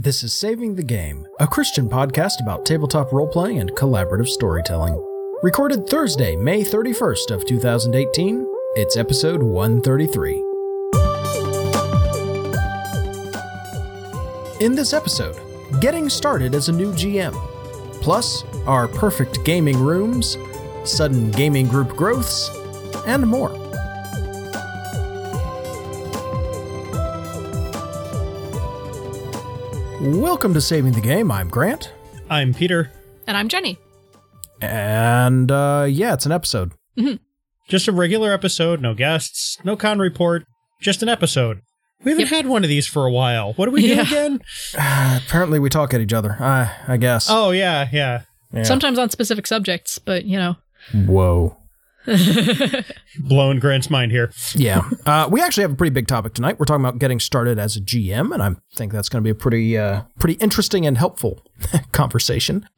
This is Saving the Game, a Christian podcast about tabletop role playing and collaborative storytelling. Recorded Thursday, May 31st of 2018. It's episode 133. In this episode, getting started as a new GM, plus our perfect gaming rooms, sudden gaming group growths, and more. Welcome to Saving the Game. I'm Grant. I'm Peter. And I'm Jenny. And uh yeah, it's an episode. Just a regular episode, no guests, no con report, just an episode. We haven't Yep. had one of these for a while. What do we Yeah. do again? Uh, apparently we talk at each other. I I guess. Oh yeah, yeah. Yeah. Sometimes on specific subjects, but you know. Whoa. Blowing Grant's mind here. Yeah. Uh, we actually have a pretty big topic tonight. We're talking about getting started as a GM, and I think that's going to be a pretty, uh, pretty interesting and helpful conversation.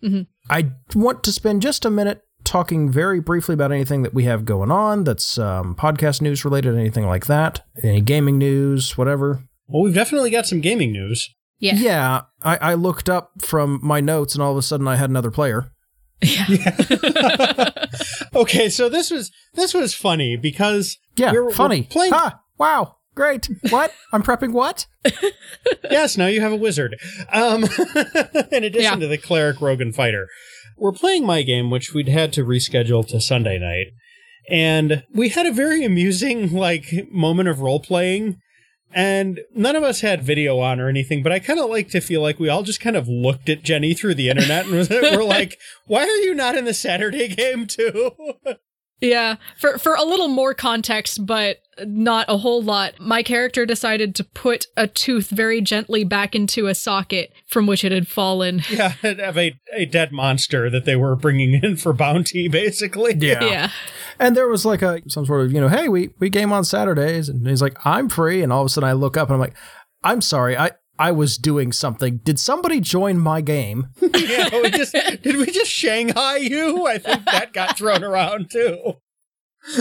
I want to spend just a minute talking very briefly about anything that we have going on that's um, podcast news related, anything like that, any gaming news, whatever. Well, we've definitely got some gaming news. Yeah. Yeah, I, I looked up from my notes, and all of a sudden I had another player. Okay, so this was this was funny because Yeah, we're- we're funny. playing- Ha! Wow. Great. What? I'm prepping what? yes, now you have a wizard. Um, in addition Yeah. to the cleric, rogue, and fighter, we're playing my game, which we'd had to reschedule to Sunday night, and we had a very amusing like moment of role playing. And none of us had video on or anything, but I kind of like to feel like we all just kind of looked at Jenny through the internet and we're like, "Why are you not in the Saturday game too?" Yeah. For for a little more context, but not a whole lot, my character decided to put a tooth very gently back into a socket from which it had fallen. yeah, of a a dead monster that they were bringing in for bounty, basically. Yeah. yeah. And there was like a some sort of, you know, hey, we we game on Saturdays and he's like, I'm free and all of a sudden I look up and I'm like, I'm sorry, I I was doing something. Did somebody join my game? yeah, we just did we just Shanghai you? I think that got thrown around too.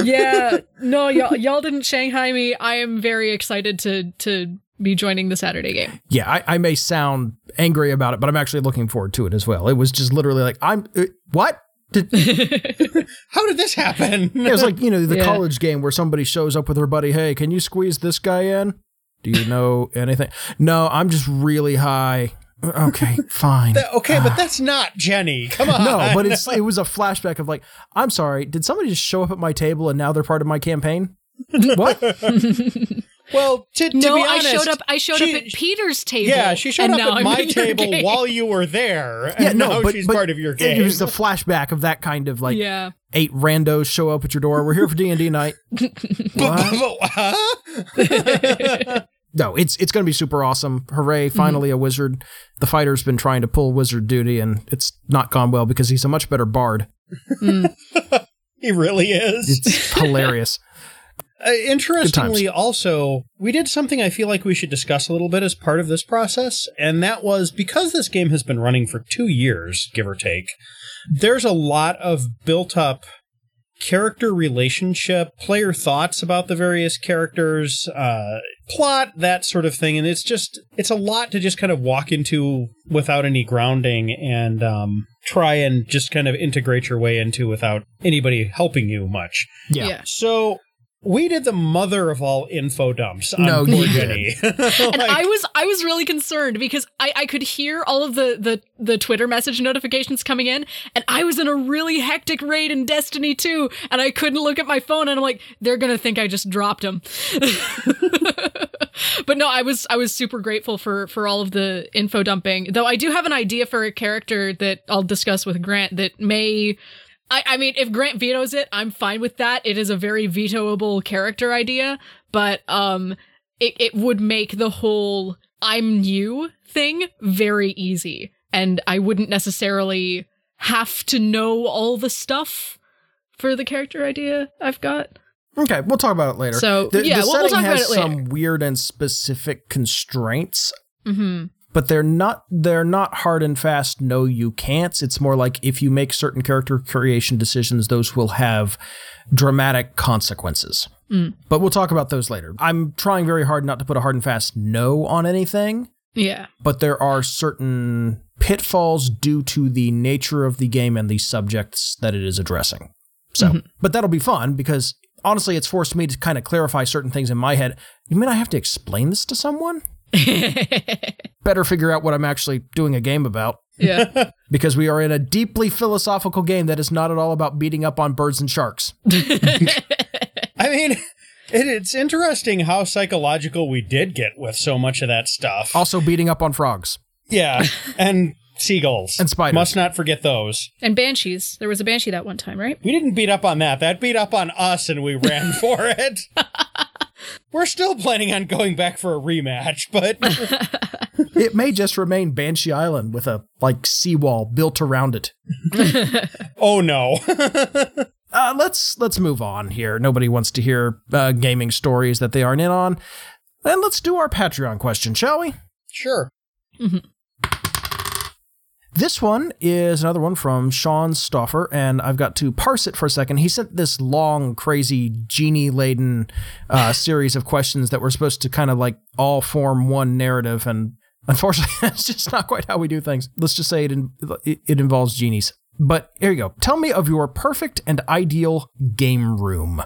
yeah. No, y'all y'all didn't Shanghai me. I am very excited to to be joining the Saturday game. Yeah, I, I may sound angry about it, but I'm actually looking forward to it as well. It was just literally like, I'm uh, what? Did, How did this happen? It was like, you know, the Yeah. college game where somebody shows up with her buddy, hey, can you squeeze this guy in? Do you know anything? No, I'm just really high. Okay, fine. That- okay, but ah. that's not Jenny. Come on. No, but it's it was a flashback of like, I'm sorry, did somebody just show up at my table and now they're part of my campaign? what? well, to, to no, be I showed up I showed she- up at Peter's table. Yeah, she showed up at I'm my table while you were there. And Yeah, no, now but, she's but part of your game. It was the flashback of that kind of like Yeah. Eight randos show up at your door. We're here for D and D night. What? No, it's it's going to be super awesome. Hooray! Mm-hmm. Finally, a wizard. The fighter's been trying to pull wizard duty, and it's not gone well because he's a much better bard. he really is. It's hilarious. Uh, interestingly, also, we did something I feel like we should discuss a little bit as part of this process, and that was because this game has been running for two years, give or take, there's a lot of built up character relationship, player thoughts about the various characters, uh, plot, that sort of thing, and it's just, it's a lot to just kind of walk into without any grounding and, um, try and just kind of integrate your way into without anybody helping you much. Yeah. yeah. So we did the mother of all info dumps on No, poor you Jenny. and I was I was really concerned because I, I could hear all of the, the the Twitter message notifications coming in, and I was in a really hectic raid in Destiny 2, and I couldn't look at my phone, and I'm like, they're gonna think I just dropped them. but no, I was I was super grateful for for all of the info dumping. Though I do have an idea for a character that I'll discuss with Grant that may. I, I mean, if Grant vetoes it, I'm fine with that. It is a very vetoable character idea, but um, it, it would make the whole I'm new thing very easy. And I wouldn't necessarily have to know all the stuff for the character idea I've got. Okay, we'll talk about it later. So, the, yeah, the we'll- we'll setting talk about has it later. some weird and specific constraints, hmm but they're not they're not hard and fast. No, you can't. It's more like if you make certain character creation decisions, those will have dramatic consequences. Mm. But we'll talk about those later. I'm trying very hard not to put a hard and fast no on anything. Yeah. But there are certain pitfalls due to the nature of the game and the subjects that it is addressing. So, mm-hmm. but that'll be fun because honestly, it's forced me to kind of clarify certain things in my head. You mean I have to explain this to someone? Better figure out what I'm actually doing a game about. Yeah. because we are in a deeply philosophical game that is not at all about beating up on birds and sharks. I mean, it, it's interesting how psychological we did get with so much of that stuff. Also, beating up on frogs. Yeah, and seagulls and spiders. Must not forget those. And banshees. There was a banshee that one time, right? We didn't beat up on that. That beat up on us, and we ran for it. We're still planning on going back for a rematch, but it may just remain Banshee Island with a like seawall built around it. oh no. uh, let's let's move on here. Nobody wants to hear uh, gaming stories that they aren't in on. And let's do our Patreon question, shall we? Sure. Mm-hmm. This one is another one from Sean Stoffer, and I've got to parse it for a second. He sent this long, crazy, genie laden uh, series of questions that were supposed to kind of like all form one narrative, and unfortunately, that's just not quite how we do things. Let's just say it, in, it involves genies. But here you go. Tell me of your perfect and ideal game room.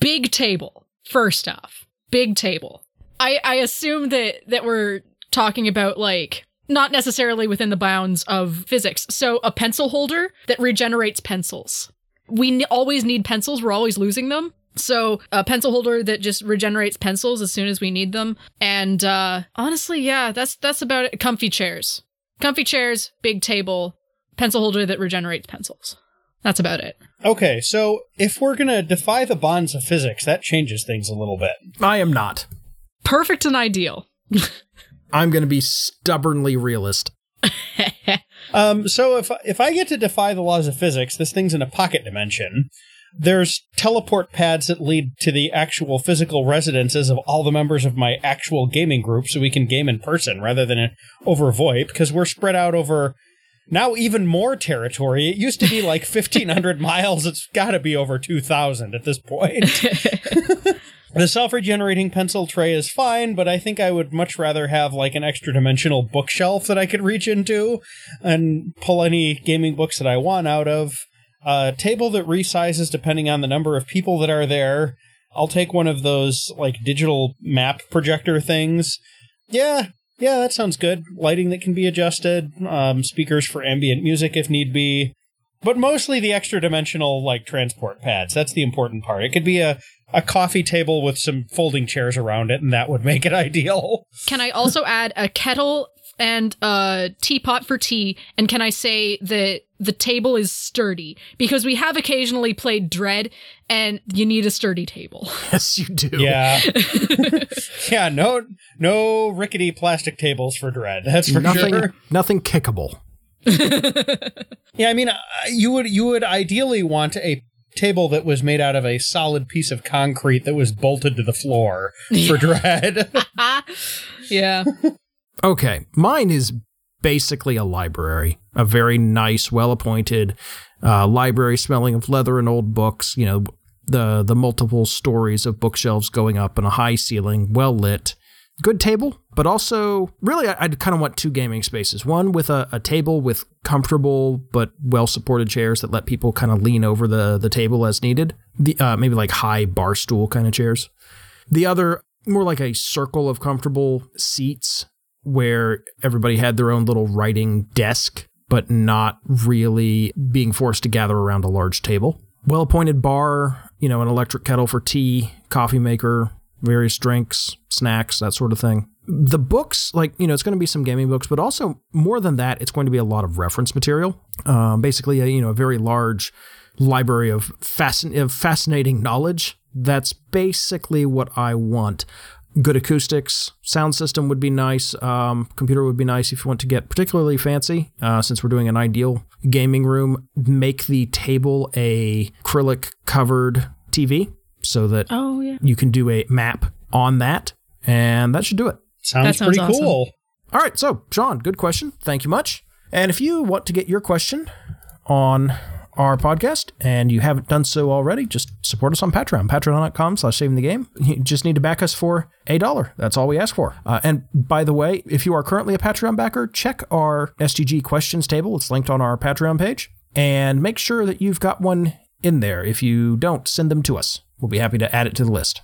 Big table, first off. Big table. I, I assume that, that we're talking about like not necessarily within the bounds of physics. So, a pencil holder that regenerates pencils. We n- always need pencils, we're always losing them. So, a pencil holder that just regenerates pencils as soon as we need them. And uh, honestly, yeah, that's that's about it. Comfy chairs. Comfy chairs, big table, pencil holder that regenerates pencils. That's about it. Okay, so if we're going to defy the bonds of physics, that changes things a little bit. I am not. Perfect and ideal. I'm going to be stubbornly realist. um, so if if I get to defy the laws of physics, this thing's in a pocket dimension. There's teleport pads that lead to the actual physical residences of all the members of my actual gaming group, so we can game in person rather than over VoIP, because we're spread out over now even more territory. It used to be like 1,500 miles. It's got to be over 2,000 at this point. The self regenerating pencil tray is fine, but I think I would much rather have like an extra dimensional bookshelf that I could reach into and pull any gaming books that I want out of. A table that resizes depending on the number of people that are there. I'll take one of those like digital map projector things. Yeah, yeah, that sounds good. Lighting that can be adjusted, um, speakers for ambient music if need be but mostly the extra dimensional like transport pads. That's the important part. It could be a a coffee table with some folding chairs around it, and that would make it ideal. Can I also add a kettle and a teapot for tea? And can I say that the table is sturdy? Because we have occasionally played Dread, and you need a sturdy table. Yes, you do. Yeah. yeah, no no rickety plastic tables for Dread. That's for nothing, sure. Nothing kickable. yeah, I mean, uh, you would you would ideally want a table that was made out of a solid piece of concrete that was bolted to the floor for dread. yeah. Okay, mine is basically a library, a very nice, well-appointed uh, library smelling of leather and old books. You know, the the multiple stories of bookshelves going up and a high ceiling, well lit good table, but also really I, would kind of want two gaming spaces. One with a, a table with comfortable but well supported chairs that let people kind of lean over the the table as needed. The uh, maybe like high bar stool kind of chairs. The other more like a circle of comfortable seats where everybody had their own little writing desk, but not really being forced to gather around a large table. Well appointed bar, you know, an electric kettle for tea, coffee maker, various drinks, snacks, that sort of thing. The books, like, you know, it's going to be some gaming books, but also more than that, it's going to be a lot of reference material. Um, basically, a, you know, a very large library of, fascin- of fascinating knowledge. That's basically what I want. Good acoustics, sound system would be nice. Um, computer would be nice if you want to get particularly fancy. Uh, since we're doing an ideal gaming room, make the table a acrylic covered TV so that oh, yeah. you can do a map on that, and that should do it. Sounds, that sounds pretty awesome. cool. All right, so Sean, good question. Thank you much. And if you want to get your question on our podcast and you haven't done so already, just support us on Patreon, patreon.com slash saving the game. You just need to back us for a dollar. That's all we ask for. Uh, and by the way, if you are currently a Patreon backer, check our SDG questions table. It's linked on our Patreon page. And make sure that you've got one in there. If you don't, send them to us. We'll be happy to add it to the list.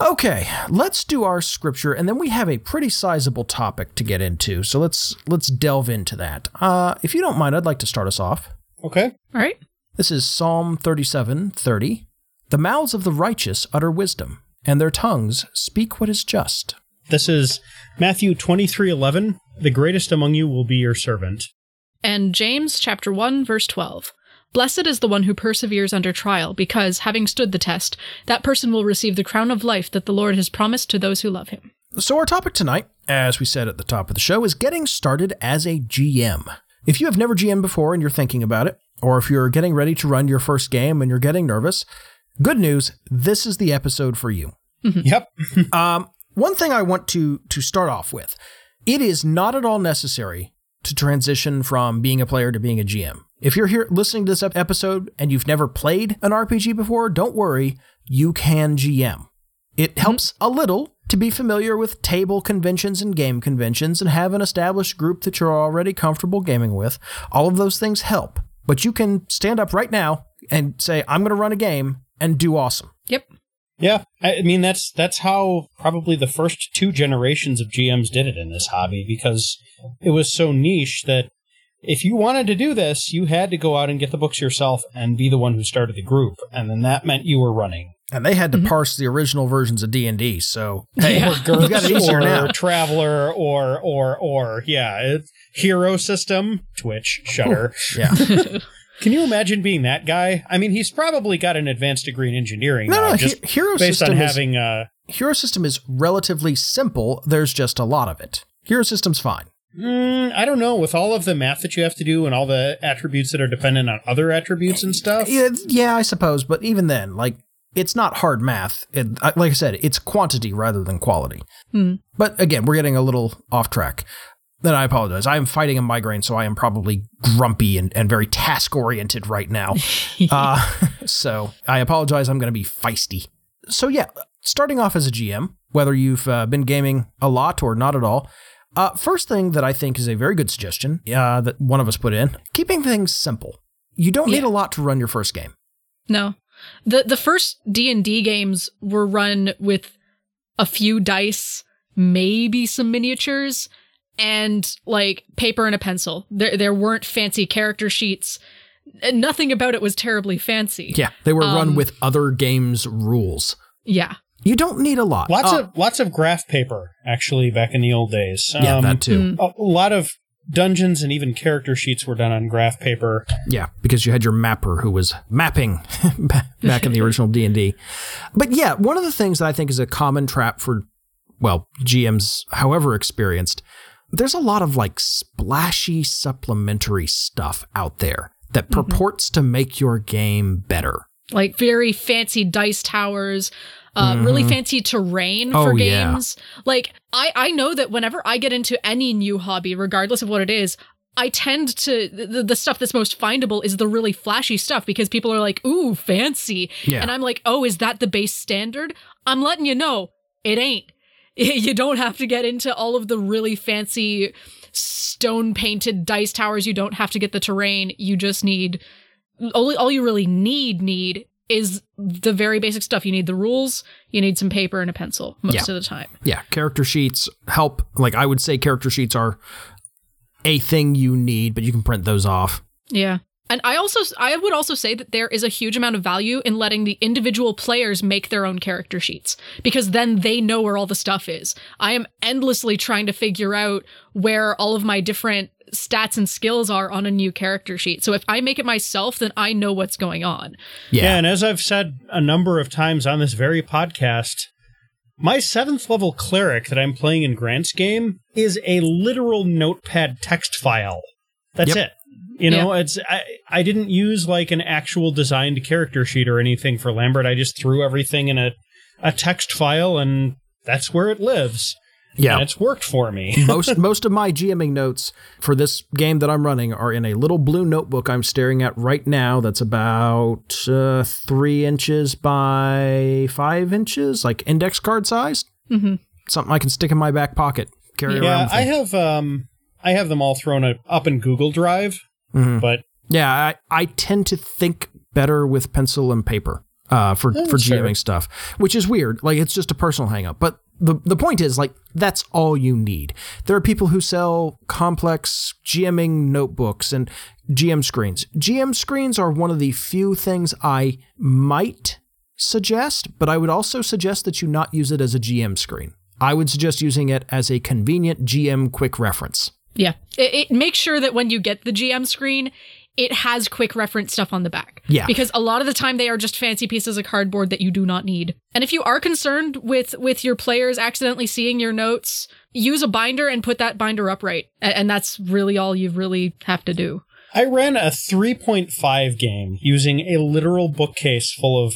Okay, let's do our scripture, and then we have a pretty sizable topic to get into. So let's let's delve into that. Uh, if you don't mind, I'd like to start us off. Okay. All right. This is Psalm thirty-seven thirty. The mouths of the righteous utter wisdom, and their tongues speak what is just. This is Matthew twenty-three eleven. The greatest among you will be your servant. And James chapter 1, verse 12. Blessed is the one who perseveres under trial, because, having stood the test, that person will receive the crown of life that the Lord has promised to those who love him. So, our topic tonight, as we said at the top of the show, is getting started as a GM. If you have never GM before and you're thinking about it, or if you're getting ready to run your first game and you're getting nervous, good news, this is the episode for you. Yep. um, one thing I want to to start off with, it is not at all necessary to transition from being a player to being a GM. If you're here listening to this episode and you've never played an RPG before, don't worry, you can GM. It mm-hmm. helps a little to be familiar with table conventions and game conventions and have an established group that you're already comfortable gaming with. All of those things help. But you can stand up right now and say, I'm going to run a game and do awesome. Yep. Yeah, I mean that's that's how probably the first two generations of GMs did it in this hobby because it was so niche that if you wanted to do this, you had to go out and get the books yourself and be the one who started the group, and then that meant you were running. And they had to mm-hmm. parse the original versions of D and D. So hey, yeah. or you got it easier or now. Traveller or or or yeah, it, Hero System, Twitch, Shudder. yeah. Can you imagine being that guy? I mean, he's probably got an advanced degree in engineering. No, now, no, just he- Hero based System on having. Is, uh, Hero System is relatively simple. There's just a lot of it. Hero System's fine. Mm, I don't know. With all of the math that you have to do and all the attributes that are dependent on other attributes and stuff. Yeah, yeah I suppose. But even then, like, it's not hard math. It, like I said, it's quantity rather than quality. Hmm. But again, we're getting a little off track. Then I apologize. I am fighting a migraine, so I am probably grumpy and, and very task oriented right now. uh, so I apologize. I'm going to be feisty. So, yeah, starting off as a GM, whether you've uh, been gaming a lot or not at all, uh, first thing that I think is a very good suggestion uh, that one of us put in keeping things simple. You don't need yeah. a lot to run your first game. No. The the first D&D games were run with a few dice, maybe some miniatures and like paper and a pencil. There there weren't fancy character sheets. Nothing about it was terribly fancy. Yeah, they were um, run with other games rules. Yeah. You don't need a lot. Lots uh, of lots of graph paper actually back in the old days. Um, yeah, that too. A, a lot of dungeons and even character sheets were done on graph paper. Yeah, because you had your mapper who was mapping back in the original D&D. But yeah, one of the things that I think is a common trap for well, GMs however experienced, there's a lot of like splashy supplementary stuff out there that mm-hmm. purports to make your game better. Like very fancy dice towers, uh, mm-hmm. really fancy terrain oh, for games. Yeah. Like I, I know that whenever I get into any new hobby, regardless of what it is, I tend to the, the stuff that's most findable is the really flashy stuff because people are like, "Ooh, fancy," yeah. and I'm like, "Oh, is that the base standard?" I'm letting you know, it ain't. You don't have to get into all of the really fancy stone painted dice towers. You don't have to get the terrain. You just need all, all you really need need is the very basic stuff. You need the rules, you need some paper and a pencil most yeah. of the time. Yeah, character sheets help. Like I would say character sheets are a thing you need, but you can print those off. Yeah. And I also I would also say that there is a huge amount of value in letting the individual players make their own character sheets because then they know where all the stuff is. I am endlessly trying to figure out where all of my different stats and skills are on a new character sheet. So if I make it myself, then I know what's going on. Yeah, yeah and as I've said a number of times on this very podcast, my seventh level cleric that I'm playing in Grant's game is a literal notepad text file. That's yep. it. You know, yeah. it's I, I didn't use like an actual designed character sheet or anything for Lambert. I just threw everything in a, a text file and that's where it lives. Yeah. And it's worked for me. most most of my GMing notes for this game that I'm running are in a little blue notebook I'm staring at right now that's about uh, three inches by five inches, like index card size. Mm-hmm. Something I can stick in my back pocket, carry yeah, around. Yeah, I have um I have them all thrown up in Google Drive, mm-hmm. but yeah, I, I tend to think better with pencil and paper uh, for oh, for GMing stuff, which is weird. Like it's just a personal hangup. But the the point is like that's all you need. There are people who sell complex GMing notebooks and GM screens. GM screens are one of the few things I might suggest, but I would also suggest that you not use it as a GM screen. I would suggest using it as a convenient GM quick reference. Yeah. It, it makes sure that when you get the GM screen, it has quick reference stuff on the back. Yeah. Because a lot of the time they are just fancy pieces of cardboard that you do not need. And if you are concerned with with your players accidentally seeing your notes, use a binder and put that binder upright. And that's really all you really have to do. I ran a 3.5 game using a literal bookcase full of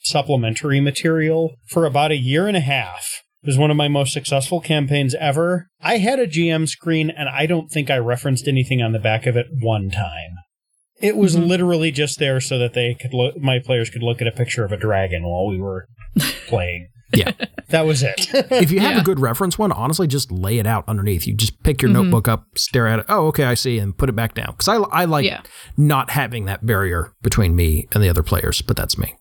supplementary material for about a year and a half. It was one of my most successful campaigns ever. I had a GM screen and I don't think I referenced anything on the back of it one time. It was mm-hmm. literally just there so that they could look, my players could look at a picture of a dragon while we were playing. Yeah. that was it. if you have yeah. a good reference one, honestly, just lay it out underneath. You just pick your mm-hmm. notebook up, stare at it. Oh, okay, I see, and put it back down. Because I, I like yeah. not having that barrier between me and the other players, but that's me.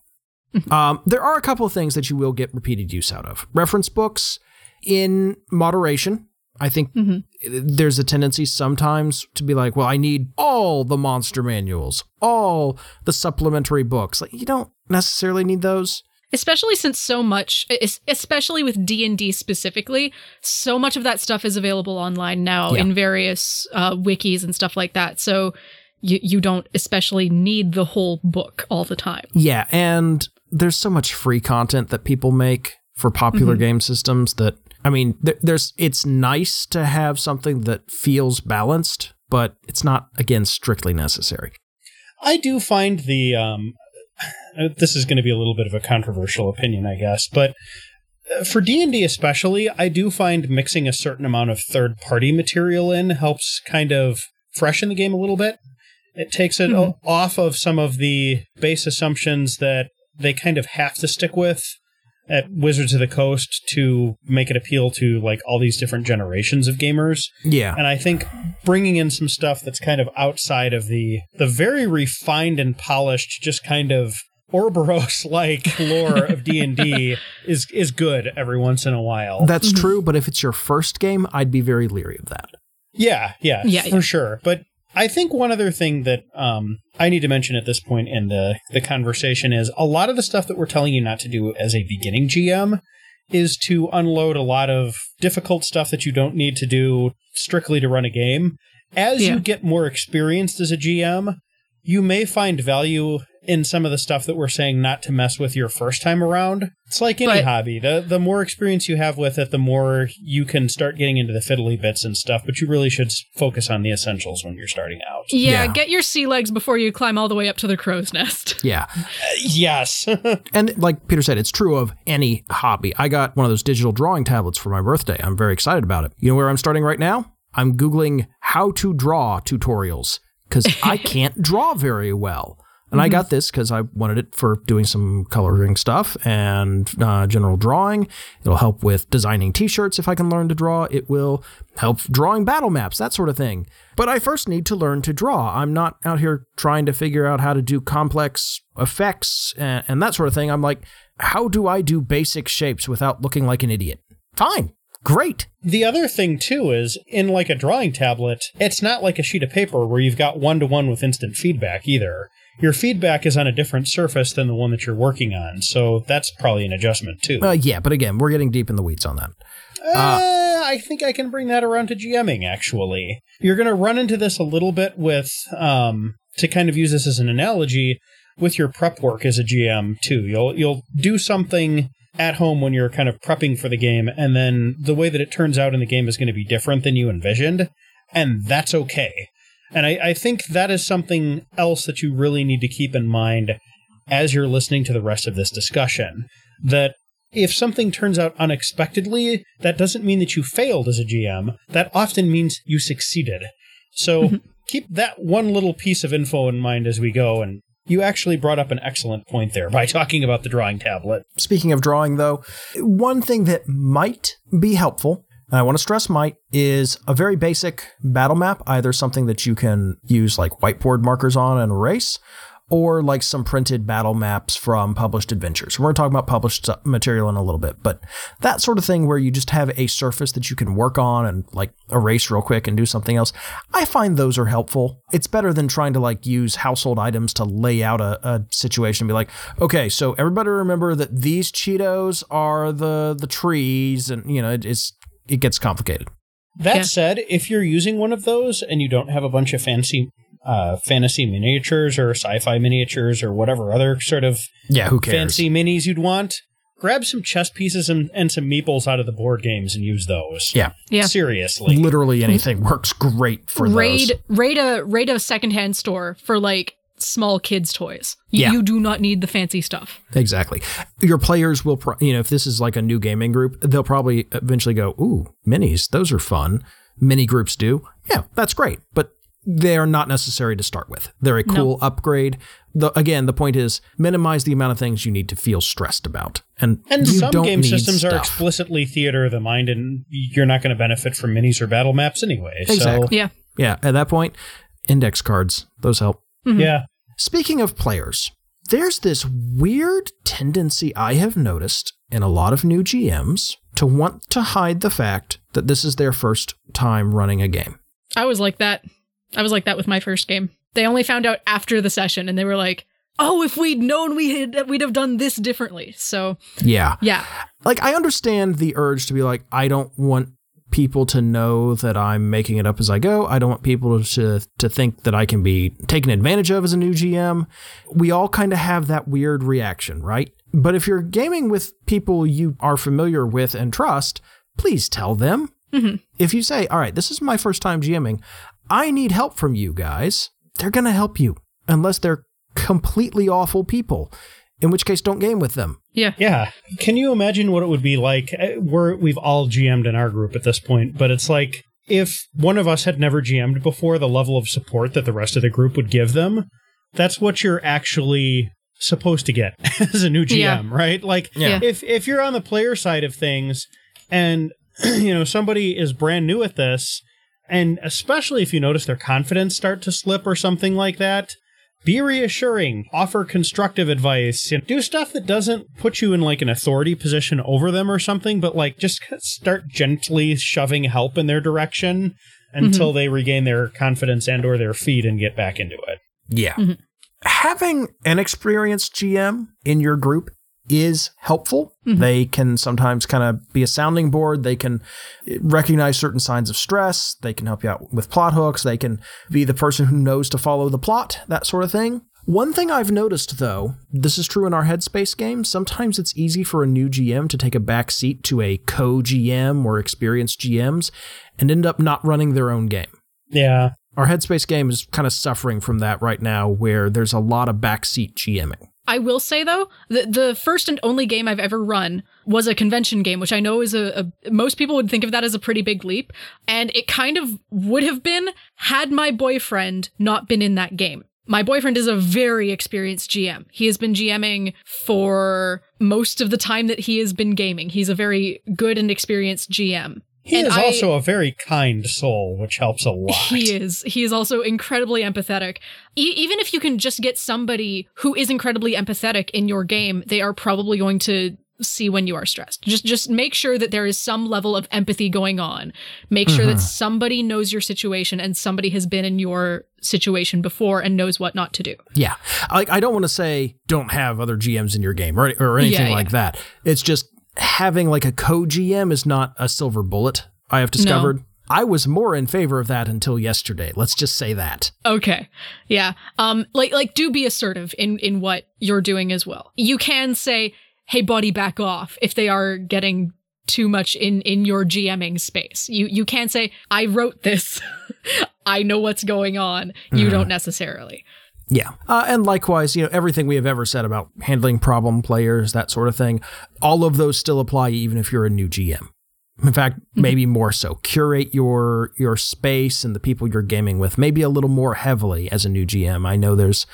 Um, there are a couple of things that you will get repeated use out of. Reference books in moderation. I think mm-hmm. there's a tendency sometimes to be like, well, I need all the monster manuals, all the supplementary books. Like you don't necessarily need those. Especially since so much, especially with D and D specifically, so much of that stuff is available online now yeah. in various uh, wikis and stuff like that. So you you don't especially need the whole book all the time. Yeah, and there's so much free content that people make for popular mm-hmm. game systems that I mean, there's it's nice to have something that feels balanced, but it's not again strictly necessary. I do find the um, this is going to be a little bit of a controversial opinion, I guess, but uh, for D&D especially, I do find mixing a certain amount of third-party material in helps kind of freshen the game a little bit. It takes it mm-hmm. off of some of the base assumptions that they kind of have to stick with at Wizards of the Coast to make it appeal to like all these different generations of gamers. Yeah. And I think bringing in some stuff that's kind of outside of the the very refined and polished just kind of Ouroboros like lore of D&D is is good every once in a while. That's mm-hmm. true, but if it's your first game, I'd be very leery of that. Yeah, yeah, yeah for yeah. sure. But I think one other thing that um, I need to mention at this point in the, the conversation is a lot of the stuff that we're telling you not to do as a beginning GM is to unload a lot of difficult stuff that you don't need to do strictly to run a game. As yeah. you get more experienced as a GM, you may find value in some of the stuff that we're saying not to mess with your first time around. It's like any but, hobby. The the more experience you have with it, the more you can start getting into the fiddly bits and stuff, but you really should focus on the essentials when you're starting out. Yeah, yeah. get your sea legs before you climb all the way up to the crow's nest. Yeah. Uh, yes. and like Peter said, it's true of any hobby. I got one of those digital drawing tablets for my birthday. I'm very excited about it. You know where I'm starting right now? I'm Googling how to draw tutorials because I can't draw very well. And mm-hmm. I got this because I wanted it for doing some coloring stuff and uh, general drawing. It'll help with designing t shirts if I can learn to draw. It will help drawing battle maps, that sort of thing. But I first need to learn to draw. I'm not out here trying to figure out how to do complex effects and, and that sort of thing. I'm like, how do I do basic shapes without looking like an idiot? Fine. Great. The other thing too is in like a drawing tablet, it's not like a sheet of paper where you've got one to one with instant feedback either. Your feedback is on a different surface than the one that you're working on, so that's probably an adjustment too. Uh, yeah, but again, we're getting deep in the weeds on that. Uh, I think I can bring that around to GMing. Actually, you're going to run into this a little bit with um, to kind of use this as an analogy with your prep work as a GM too. You'll you'll do something at home when you're kind of prepping for the game, and then the way that it turns out in the game is going to be different than you envisioned, and that's okay. And I, I think that is something else that you really need to keep in mind as you're listening to the rest of this discussion. That if something turns out unexpectedly, that doesn't mean that you failed as a GM. That often means you succeeded. So keep that one little piece of info in mind as we go. And you actually brought up an excellent point there by talking about the drawing tablet. Speaking of drawing, though, one thing that might be helpful and I want to stress might is a very basic battle map, either something that you can use like whiteboard markers on and erase, or like some printed battle maps from published adventures. We're going to talk about published material in a little bit, but that sort of thing where you just have a surface that you can work on and like erase real quick and do something else. I find those are helpful. It's better than trying to like use household items to lay out a, a situation and be like, okay, so everybody remember that these Cheetos are the the trees, and you know it, it's it gets complicated. That yeah. said, if you're using one of those and you don't have a bunch of fancy uh, fantasy miniatures or sci-fi miniatures or whatever other sort of yeah, who cares? fancy minis you'd want, grab some chess pieces and, and some meeples out of the board games and use those. Yeah, yeah. Seriously, literally anything works great for raid those. raid a raid a secondhand store for like small kids toys. You, Yeah. you do not need the fancy stuff. Exactly. Your players will, pro- you know, if this is like a new gaming group, they'll probably eventually go, "Ooh, minis, those are fun." Mini groups do. Yeah, that's great, but they are not necessary to start with. They're a cool upgrade. The, again, the point is minimize the amount of things you need to feel stressed about, and And you some don't game need systems are explicitly theater of the mind, and you're not going to benefit from minis or battle maps anyway. So, Exactly. Yeah. Yeah, at that point, index cards those help. Mm-hmm. yeah. Speaking of players, there's this weird tendency I have noticed in a lot of new GMs to want to hide the fact that this is their first time running a game. I was like that. I was like that with my first game. They only found out after the session and they were like, "Oh, if we'd known we had we'd have done this differently." So, Yeah. yeah. Like, I understand the urge to be like, I don't want people to know that I'm making it up as I go. I don't want people to, to think that I can be taken advantage of as a new GM. We all kind of have that weird reaction, right? But if you're gaming with people you are familiar with and trust, please tell them. Mm-hmm. If you say, all right, this is my first time GMing, I need help from you guys, they're going to help you unless they're completely awful people, in which case, don't game with them. Yeah. Yeah. Can you imagine what it would be like? Uh, We're we've all GM'd in our group at this point, but it's like if one of us had never GM'd before, the level of support that the rest of the group would give them, that's what you're actually supposed to get as a new GM, Yeah. right? Like Yeah. if if you're on the player side of things and you know somebody is brand new at this and especially if you notice their confidence start to slip or something like that, be reassuring, offer constructive advice, and do stuff that doesn't put you in like an authority position over them or something, but like just start gently shoving help in their direction mm-hmm. until they regain their confidence and or their feet and get back into it. Yeah. Mm-hmm. Having an experienced GM in your group is helpful. Mm-hmm. They can sometimes kind of be a sounding board. They can eh, recognize certain signs of stress. They can help you out with plot hooks. They can be the person who knows to follow the plot, that sort of thing. One thing I've noticed though, this is true in our Headspace games, sometimes it's easy for a new GM to take a back seat to a co GM or experienced GMs and end up not running their own game. Yeah. Our Headspace game is kind of suffering from that right now, where there's a lot of backseat GMing. I will say though, the the first and only game I've ever run was a convention game, which I know is a, a most people would think of that as a pretty big leap, and it kind of would have been had my boyfriend not been in that game. My boyfriend is a very experienced GM. He has been GMing for most of the time that he has been gaming. He's a very good and experienced GM. He And is I- also a very kind soul, which helps a lot. He is. He is also incredibly empathetic. E- even if you can just get somebody who is incredibly empathetic in your game, they are probably going to see when you are stressed. Just just make sure that there is some level of empathy going on. Make sure that mm-hmm. somebody knows your situation and somebody has been in your situation before and knows what not to do. Yeah. Like, I don't want to say don't have other GMs in your game or, or anything Yeah, like that. It's just having like a co GM is not a silver bullet, I have discovered. I was more in favor of that until yesterday. Let's just say that. Okay. Yeah. Um like like do be assertive in in what you're doing as well. You can say, "Hey buddy, back off" if they are getting too much in in your GMing space. You you can say, "I wrote this. I know what's going on." You don't necessarily. Yeah. Uh, and likewise, you know, everything we have ever said about handling problem players, that sort of thing, all of those still apply even if you're a new GM. In fact, mm-hmm. maybe more so. Curate your your space and the people you're gaming with, maybe a little more heavily as a new GM. I know there's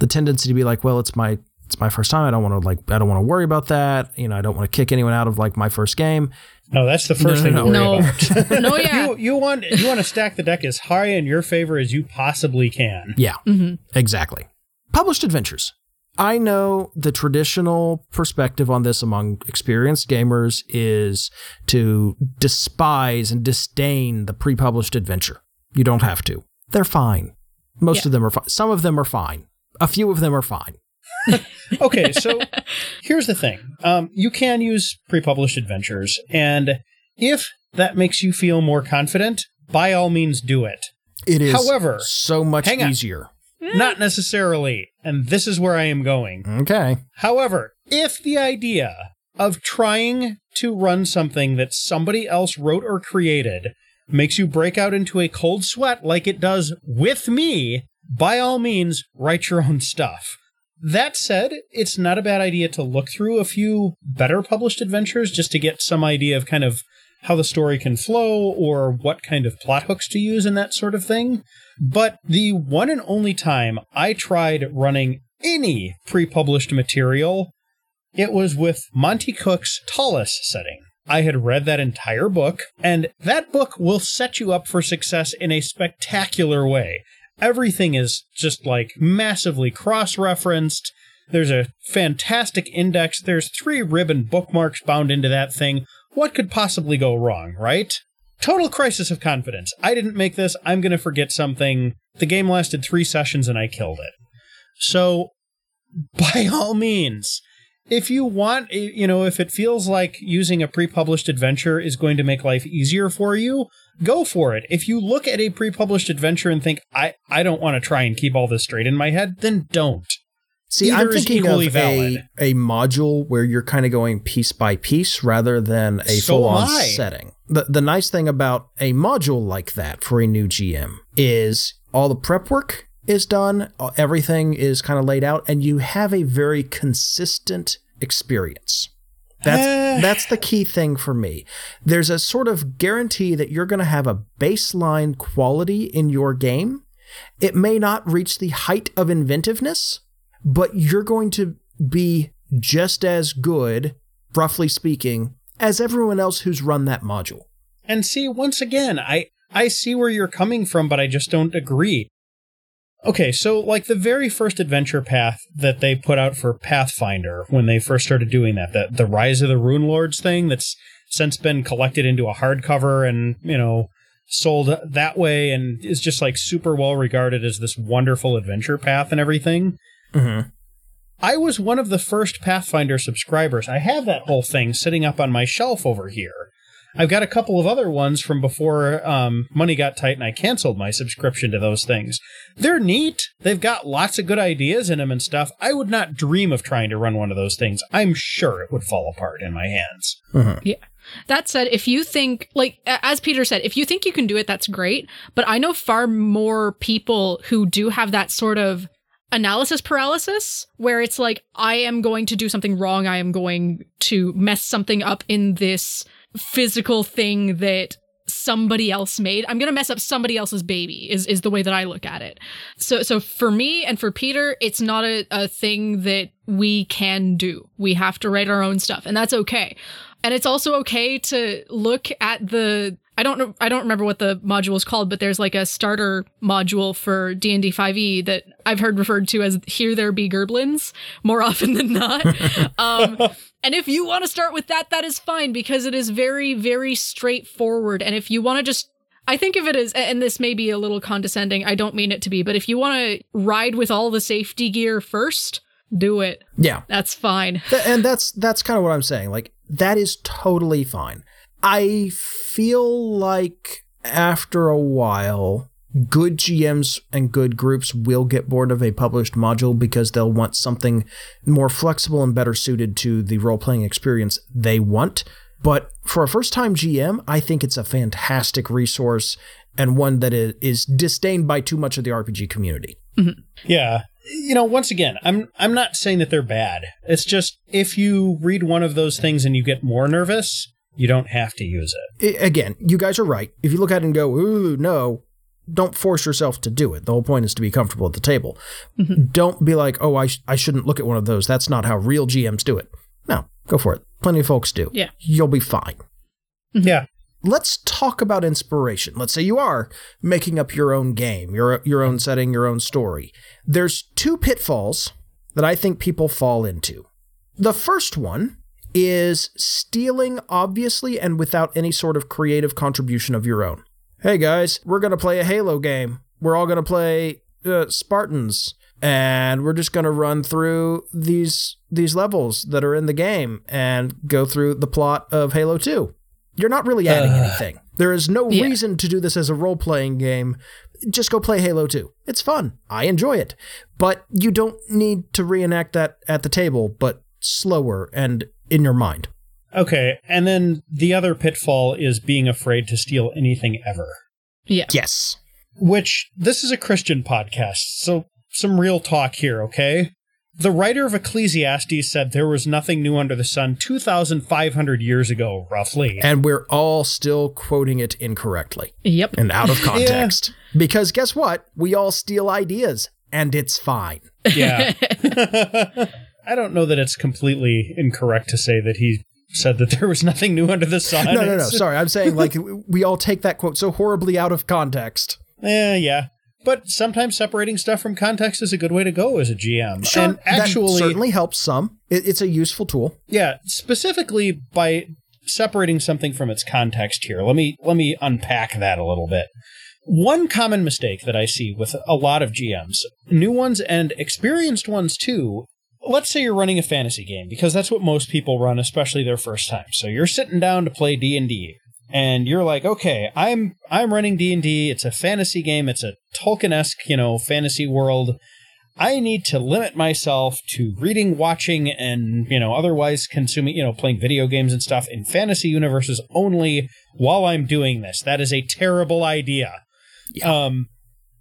the tendency to be like, well, it's my it's my first time. I don't want to like I don't want to worry about that. You know, I don't want to kick anyone out of like my first game. No, that's the first no, no, thing no, to worry no. about. no, yeah. You, you, want you want to stack the deck as high in your favor as you possibly can. Yeah, mm-hmm. exactly. Published adventures. I know the traditional perspective on this among experienced gamers is to despise and disdain the pre published adventure. You don't have to. They're fine. Most yeah. of them are fine. Some of them are fine. A few of them are fine. okay, so here's the thing um, you can use pre published adventures, and if that makes you feel more confident, by all means do it. It is However, so much easier. Not necessarily. And this is where I am going. Okay. However, if the idea of trying to run something that somebody else wrote or created makes you break out into a cold sweat like it does with me, by all means, write your own stuff. That said, it's not a bad idea to look through a few better published adventures just to get some idea of kind of how the story can flow or what kind of plot hooks to use and that sort of thing. But the one and only time I tried running any pre published material, it was with Monte Cook's Ptolus setting. I had read that entire book, and that book will set you up for success in a spectacular way. Everything is just like massively cross referenced. There's a fantastic index. There's three ribbon bookmarks bound into that thing. What could possibly go wrong, right? Total crisis of confidence. I didn't make this. I'm going to forget something. The game lasted three sessions and I killed it. So, by all means, if you want, eh, you know, if it feels like using a pre published adventure is going to make life easier for you, go for it. If you look at a pre published adventure and think, I, I don't want to try and keep all this straight in my head, then don't. See, Either I'm thinking of a, a module where you're kind of going piece by piece rather than a so full on setting. The, the nice thing about a module like that for a new GM is all the prep work is done, everything is kind of laid out, and you have a very consistent experience. That's uh. that's the key thing for me. There's a sort of guarantee that you're going to have a baseline quality in your game. It may not reach the height of inventiveness, but you're going to be just as good, roughly speaking, as everyone else who's run that module. And see, once again, I I see where you're coming from, but I just don't agree. Okay, so like the very first adventure path that they put out for Pathfinder when they first started doing that, the the Rise of the Runelords thing that's since been collected into a hardcover and, you know, sold that way and is just like super well regarded as this wonderful adventure path and everything. Mm-hmm. I was one of the first Pathfinder subscribers. I have that whole thing sitting up on my shelf over here. I've got a couple of other ones from before um, money got tight and I canceled my subscription to those things. They're neat. They've got lots of good ideas in them and stuff. I would not dream of trying to run one of those things. I'm sure it would fall apart in my hands. Mm-hmm. Yeah. That said, if you think, like, as Peter said, if you think you can do it, that's great. But I know far more people who do have that sort of analysis paralysis where it's like I am going to do something wrong. I am going to mess something up in this physical thing that somebody else made. I'm going to mess up somebody else's baby is is the way that I look at it. So so for me and for Peter, it's not a, a thing that we can do. We have to write our own stuff and that's okay. And it's also okay to look at the I don't know I don't remember what the module is called, but there's like a starter module for D&D 5e that I've heard referred to as here there be gerblins more often than not. um, and if you want to start with that that is fine because it is very very straightforward and if you want to just I think of it as, and this may be a little condescending, I don't mean it to be, but if you want to ride with all the safety gear first, do it. Yeah. That's fine. and that's that's kind of what I'm saying. Like that is totally fine. I feel like after a while good GMs and good groups will get bored of a published module because they'll want something more flexible and better suited to the role playing experience they want. But for a first time GM, I think it's a fantastic resource and one that is disdained by too much of the RPG community. Mm-hmm. Yeah you know, once again, I'm I'm not saying that they're bad. It's just if you read one of those things and you get more nervous, you don't have to use it. Again, you guys are right. If you look at it and go, "Ooh, no," don't force yourself to do it. The whole point is to be comfortable at the table. Mm-hmm. Don't be like, "Oh, I sh- I shouldn't look at one of those." That's not how real GMs do it. No, go for it. Plenty of folks do. Yeah. You'll be fine. Mm-hmm. Yeah let's talk about inspiration. Let's say you are making up your own game, your your own setting, your own story. There's two pitfalls that I think people fall into. The first one is stealing obviously and without any sort of creative contribution of your own. Hey guys, we're going to play a Halo game. We're all going to play uh, Spartans and we're just going to run through these these levels that are in the game and go through the plot of Halo 2 you're not really adding uh, anything. There is no yeah. reason to do this as a role playing game. Just go play Halo 2. It's fun. I enjoy it. But you don't need to reenact that at the table, but slower and in your mind. Okay. And then the other pitfall is being afraid to steal anything ever. Yeah. Yes. Which this is a Christian podcast. So some real talk here, okay? The writer of Ecclesiastes said there was nothing new under the sun 2,500 years ago, roughly. And we're all still quoting it incorrectly. Yep. And out of context. yeah. Because guess what? We all steal ideas, and it's fine. Yeah. I don't know that it's completely incorrect to say that he said that there was nothing new under the sun. No, no, no. Sorry. I'm saying, like, we all take that quote so horribly out of context. Yeah, yeah. But sometimes separating stuff from context is a good way to go as a GM. Sure, and actually, that certainly helps some. It, it's a useful tool. Yeah, specifically by separating something from its context here. Let me let me unpack that a little bit. One common mistake that I see with a lot of GMs, new ones and experienced ones too, let's say you're running a fantasy game because that's what most people run especially their first time. So you're sitting down to play D&D and you're like, okay, I'm I'm running D and D. It's a fantasy game. It's a Tolkien-esque, you know, fantasy world. I need to limit myself to reading, watching, and you know, otherwise consuming, you know, playing video games and stuff in fantasy universes only while I'm doing this. That is a terrible idea. Yeah. Um,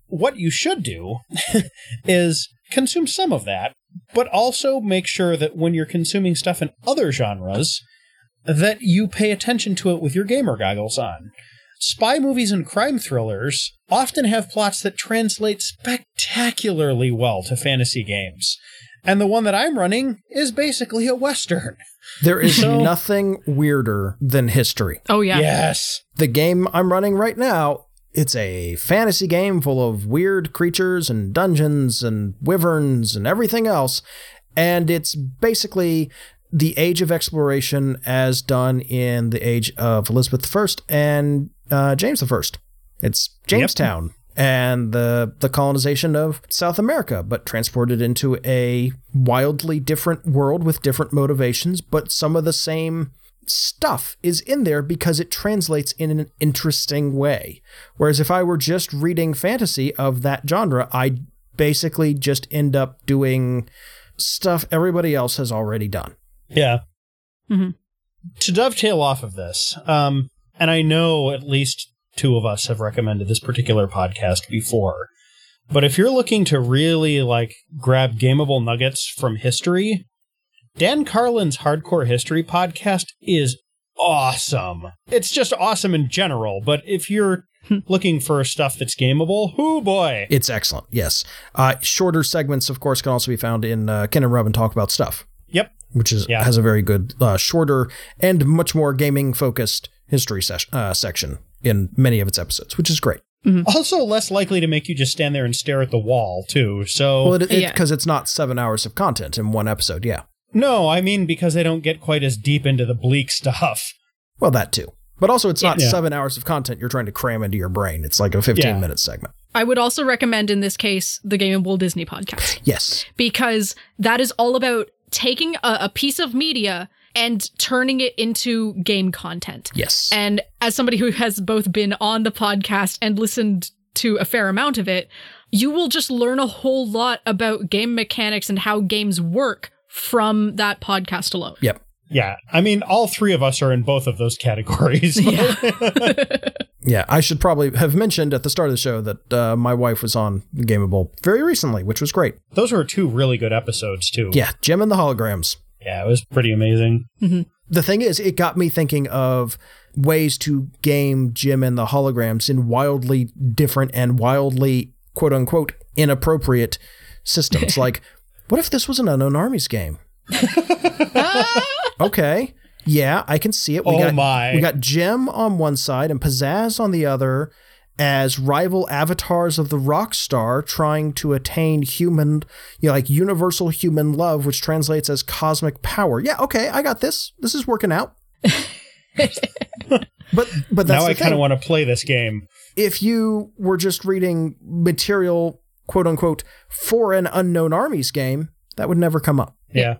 what you should do is consume some of that, but also make sure that when you're consuming stuff in other genres, that you pay attention to it with your gamer goggles on. Spy movies and crime thrillers often have plots that translate spectacularly well to fantasy games. And the one that I'm running is basically a Western. There is so, nothing weirder than history. Oh, yeah. Yes. The game I'm running right now, it's a fantasy game full of weird creatures and dungeons and wyverns and everything else. And it's basically the age of exploration as done in the age of Elizabeth I and uh, James I. It's Jamestown yep. and the the colonization of South America, but transported into a wildly different world with different motivations, but some of the same stuff is in there because it translates in an interesting way. Whereas if I were just reading fantasy of that genre, I'd basically just end up doing stuff everybody else has already done. Yeah. Mm-hmm. To dovetail off of this, um, and I know at least two of us have recommended this particular podcast before, but if you're looking to really like grab gameable nuggets from history, Dan Carlin's Hardcore History podcast is awesome. It's just awesome in general, but if you're looking for stuff that's gameable, oh boy. It's excellent, yes. Uh, shorter segments, of course, can also be found in uh, Ken and Robin Talk About Stuff. Yep which is yeah. has a very good, uh, shorter and much more gaming focused history ses- uh, section in many of its episodes, which is great. Mm-hmm. Also, less likely to make you just stand there and stare at the wall too. So, well, because it, it, yeah. it's not seven hours of content in one episode. Yeah. No, I mean because they don't get quite as deep into the bleak stuff. Well, that too. But also, it's not yeah. seven hours of content you're trying to cram into your brain. It's like a 15 yeah. minute segment. I would also recommend in this case the Gameable Disney podcast. Yes. Because that is all about taking a, a piece of media and turning it into game content. Yes. And as somebody who has both been on the podcast and listened to a fair amount of it, you will just learn a whole lot about game mechanics and how games work from that podcast alone. Yep. Yeah, I mean, all three of us are in both of those categories. Yeah. Yeah, I should probably have mentioned at the start of the show that uh, my wife was on Gameable very recently, which was great. Those were two really good episodes, too. Yeah, Jem and the Holograms. Yeah, it was pretty amazing. Mm-hmm. The thing is, it got me thinking of ways to game Jem and the Holograms in wildly different and wildly, quote unquote, inappropriate systems. like, what if this was an Unknown Armies game? okay. Yeah, I can see it. We oh got, my. We got Jem on one side and Pizzazz on the other as rival avatars of the rock star trying to attain human, you know, like universal human love, which translates as cosmic power. Yeah, okay, I got this. This is working out. but but that's now I kind of want to play this game. If you were just reading material, quote unquote, for an unknown armies game, that would never come up. Yeah.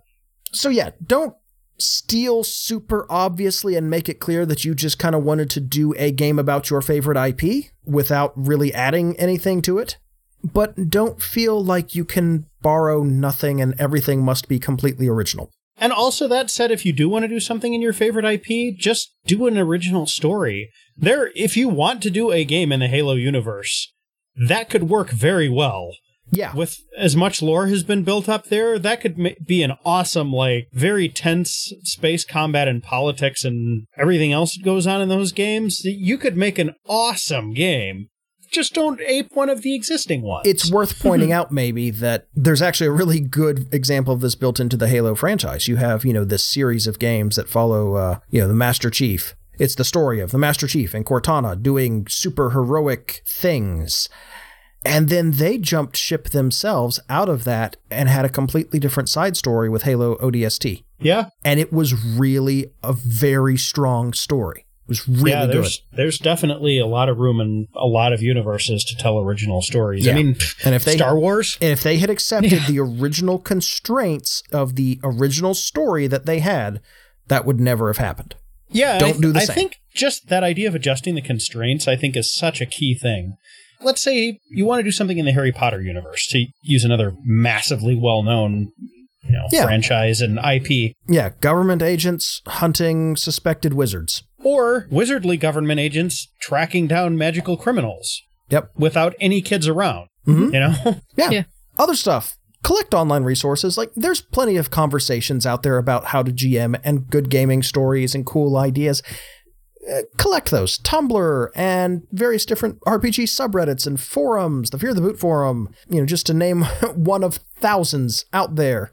So yeah, don't steal super obviously and make it clear that you just kind of wanted to do a game about your favorite IP without really adding anything to it. But don't feel like you can borrow nothing and everything must be completely original. And also, that said, if you do want to do something in your favorite IP, just do an original story. There, if you want to do a game in the Halo universe, that could work very well. Yeah. With as much lore has been built up there, that could ma- be an awesome, like, very tense space combat and politics and everything else that goes on in those games. You could make an awesome game. Just don't ape one of the existing ones. It's worth pointing out, maybe, that there's actually a really good example of this built into the Halo franchise. You have, you know, this series of games that follow, uh, you know, the Master Chief. It's the story of the Master Chief and Cortana doing super heroic things. And then they jumped ship themselves out of that and had a completely different side story with Halo ODST. Yeah. And it was really a very strong story. It was really yeah, there's, good. There's definitely a lot of room in a lot of universes to tell original stories. Yeah. I mean, and if they Star Wars, and if they had accepted the original constraints of the original story that they had, that would never have happened. Yeah, don't I, do the I same. think just that idea of adjusting the constraints, I think, is such a key thing. Let's say you want to do something in the Harry Potter universe to use another massively well-known, you know, Yeah. franchise and IP, Yeah, government agents hunting suspected wizards. or wizardly government agents tracking down magical criminals Yep. without any kids around. Mhm. You know, Yeah. Yeah. Other stuff. Collect online resources. Like, there's plenty of conversations out there about how to GM and good gaming stories and cool ideas. Uh, collect those. Tumblr and various different RPG subreddits and forums, the Fear the Boot forum, you know, just to name one of thousands out there.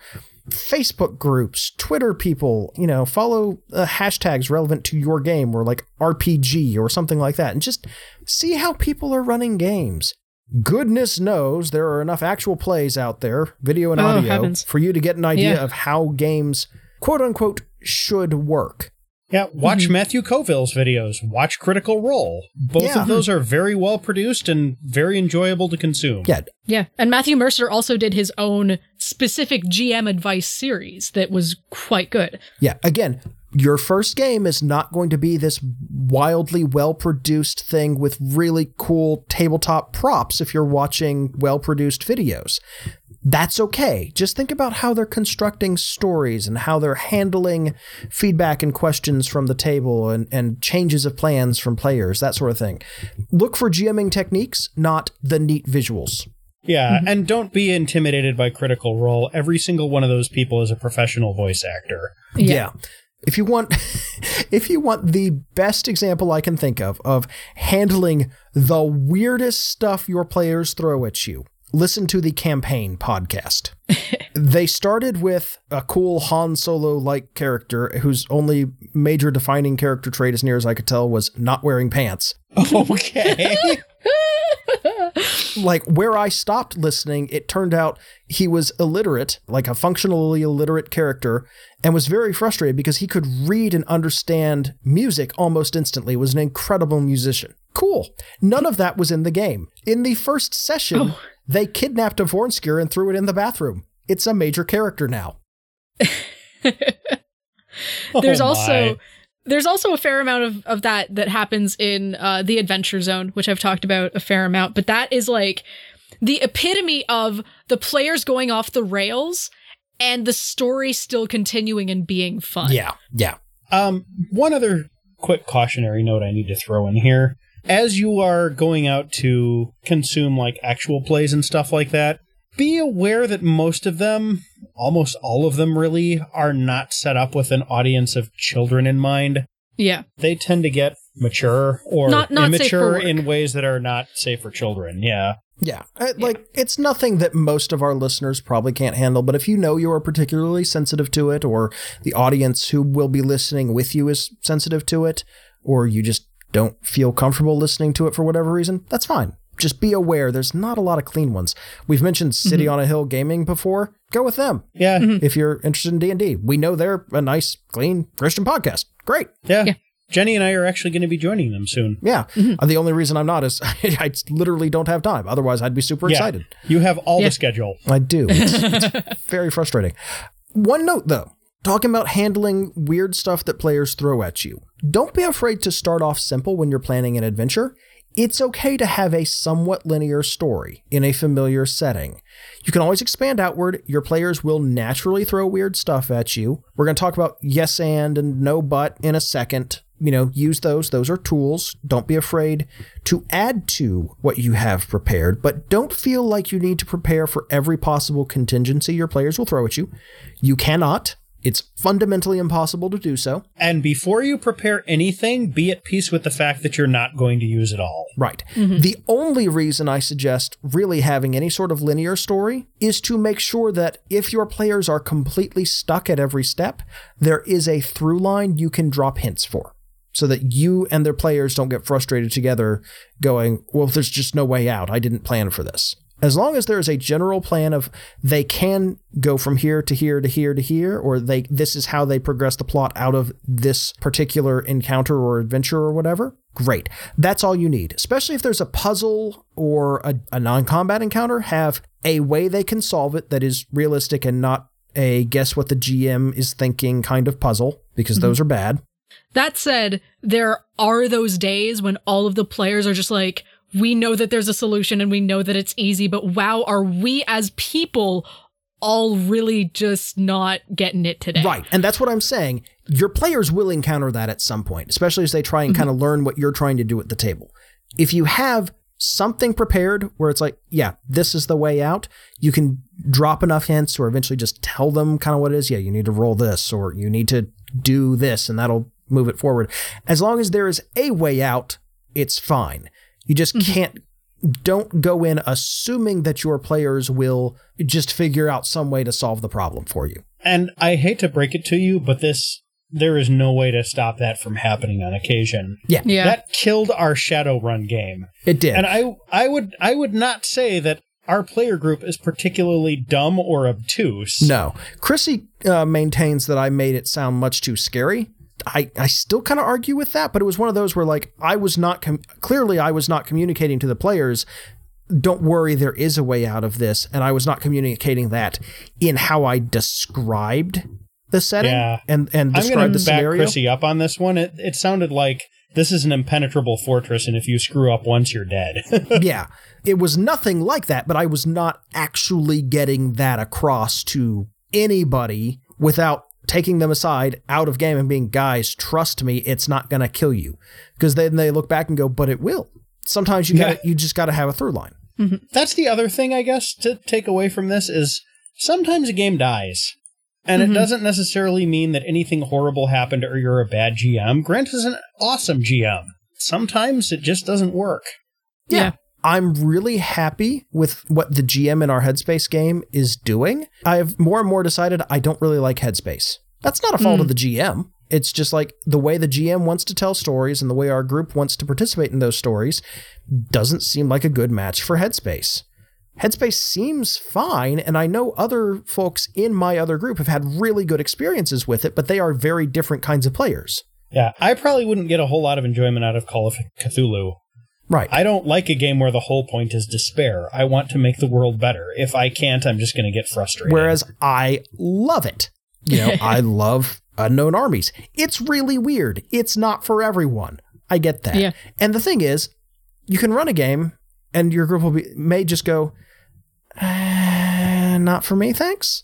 Facebook groups, Twitter people, you know, follow uh, hashtags relevant to your game or like RPG or something like that and just see how people are running games. Goodness knows there are enough actual plays out there, video and Oh, audio, heavens. for you to get an idea Yeah. of how games, quote unquote, should work. yeah. Watch Mm-hmm. Matthew Colville's videos. Watch Critical Role. Both Yeah. of those are very well produced and very enjoyable to consume. Yeah, Yeah. And Matthew Mercer also did his own specific GM advice series that was quite good. Yeah, again, your first game is not going to be this wildly well produced thing with really cool tabletop props if you're watching well produced videos. That's okay. Just think about how they're constructing stories and how they're handling feedback and questions from the table and, and changes of plans from players, that sort of thing. Look for GMing techniques, not the neat visuals. Yeah, mm-hmm. and don't be intimidated by Critical Role. Every single one of those people is a professional voice actor. Yeah. If you want if you want the best example I can think of of handling the weirdest stuff your players throw at you, listen to the campaign podcast. they started with a cool Han Solo like character whose only major defining character trait as near as I could tell was not wearing pants. Okay. Like where I stopped listening, it turned out he was illiterate, like a functionally illiterate character, and was very frustrated because he could read and understand music almost instantly, was an incredible musician. Cool. None of that was in the game. In the first session, oh. they kidnapped a vornskr and threw it in the bathroom. It's a major character now. Oh there's Oh also my. There's also a fair amount of, of that that happens in uh, the adventure zone which i've talked about a fair amount but that is like the epitome of the players going off the rails and the story still continuing and being fun. Yeah, yeah. Um, one other quick cautionary note I need to throw in here. As you are going out to consume like actual plays and stuff like that, be aware that most of them, almost all of them really, are not set up with an audience of children in mind. Yeah. They tend to get mature or Not- not immature in ways that are not safe for children. Yeah. Yeah, uh, like it's nothing that most of our listeners probably can't handle, but if you know you are particularly sensitive to it, or the audience who will be listening with you is sensitive to it, or you just don't feel comfortable listening to it for whatever reason, that's fine. Just be aware there's not a lot of clean ones. We've mentioned City mm-hmm. on a Hill Gaming before. Go with them Yeah. Mm-hmm. if you're interested in D&D. We know they're a nice, clean Christian podcast. Great. Yeah. Yeah. Jenny and I are actually going to be joining them soon. Yeah. Mm-hmm. Uh, The only reason I'm not is I literally don't have time. Otherwise, I'd be super Yeah. excited. You have all Yeah. the schedule. I do. It's, it's very frustrating. One note though, talking about handling weird stuff that players throw at you. Don't be afraid to start off simple when you're planning an adventure. It's okay to have a somewhat linear story in a familiar setting. You can always expand outward. Your players will naturally throw weird stuff at you. We're going to talk about yes and and no but in a second. You know, use those. Those are tools. Don't be afraid to add to what you have prepared, but don't feel like you need to prepare for every possible contingency your players will throw at you. You cannot. It's fundamentally impossible to do so. And before you prepare anything, be at peace with the fact that you're not going to use it all. Right. Mm-hmm. The only reason I suggest really having any sort of linear story is to make sure that if your players are completely stuck at every step, there is a through line you can drop hints for. So that you and their players don't get frustrated together going, well, there's just no way out. I didn't plan for this. As long as there is a general plan of they can go from here to here to here to here, or they this is how they progress the plot out of this particular encounter or adventure or whatever, great. That's all you need. Especially if there's a puzzle or a, a non-combat encounter, have a way they can solve it that is realistic and not a guess what the GM is thinking kind of puzzle, because mm-hmm. those are bad. That said, there are those days when all of the players are just like, we know that there's a solution and we know that it's easy, but wow, are we as people all really just not getting it today? Right. And that's what I'm saying. Your players will encounter that at some point, especially as they try and mm-hmm. kind of learn what you're trying to do at the table. If you have something prepared where it's like, yeah, this is the way out, you can drop enough hints or eventually just tell them kind of what it is. Yeah, you need to roll this or you need to do this and that'll move it forward. As long as there is a way out, it's fine. You just can't don't go in assuming that your players will just figure out some way to solve the problem for you. And I hate to break it to you, but this there is no way to stop that from happening on occasion. Yeah. Yeah. That killed our Shadowrun game. It did. And I I would I would not say that our player group is particularly dumb or obtuse. No. Chrissy uh, maintains that I made it sound much too scary. I, I still kind of argue with that, but it was one of those where, like, I was not, com- clearly, I was not communicating to the players, don't worry, there is a way out of this. And I was not communicating that in how I described the setting Yeah. and, and I'm described the to back scenario. Chrissy up on this one. It it sounded like this is an impenetrable fortress, and if you screw up once, you're dead. yeah. It was nothing like that, but I was not actually getting that across to anybody without taking them aside out of game and being, guys, trust me, it's not going to kill you. Because then they look back and go, but it will. Sometimes you Yeah. got to you just got to have a through line. Mm-hmm. That's the other thing, I guess, to take away from this is sometimes a game dies. And it mm-hmm. doesn't necessarily mean that anything horrible happened or you're a bad GM. Grant is an awesome GM. Sometimes it just doesn't work. Yeah. I'm really happy with what the GM in our Headspace game is doing. I've more and more decided I don't really like Headspace. That's not a fault of mm. the GM. It's just like the way the GM wants to tell stories and the way our group wants to participate in those stories doesn't seem like a good match for Headspace. Headspace seems fine, and I know other folks in my other group have had really good experiences with it, but they are very different kinds of players. Yeah, I probably wouldn't get a whole lot of enjoyment out of Call of Cthulhu. Right. I don't like a game where the whole point is despair. I want to make the world better. If I can't, I'm just going to get frustrated. Whereas I love it. You know, I love unknown armies. It's really weird. It's not for everyone. I get that. Yeah. And the thing is, you can run a game and your group will be, may just go, "Uh, not for me, thanks.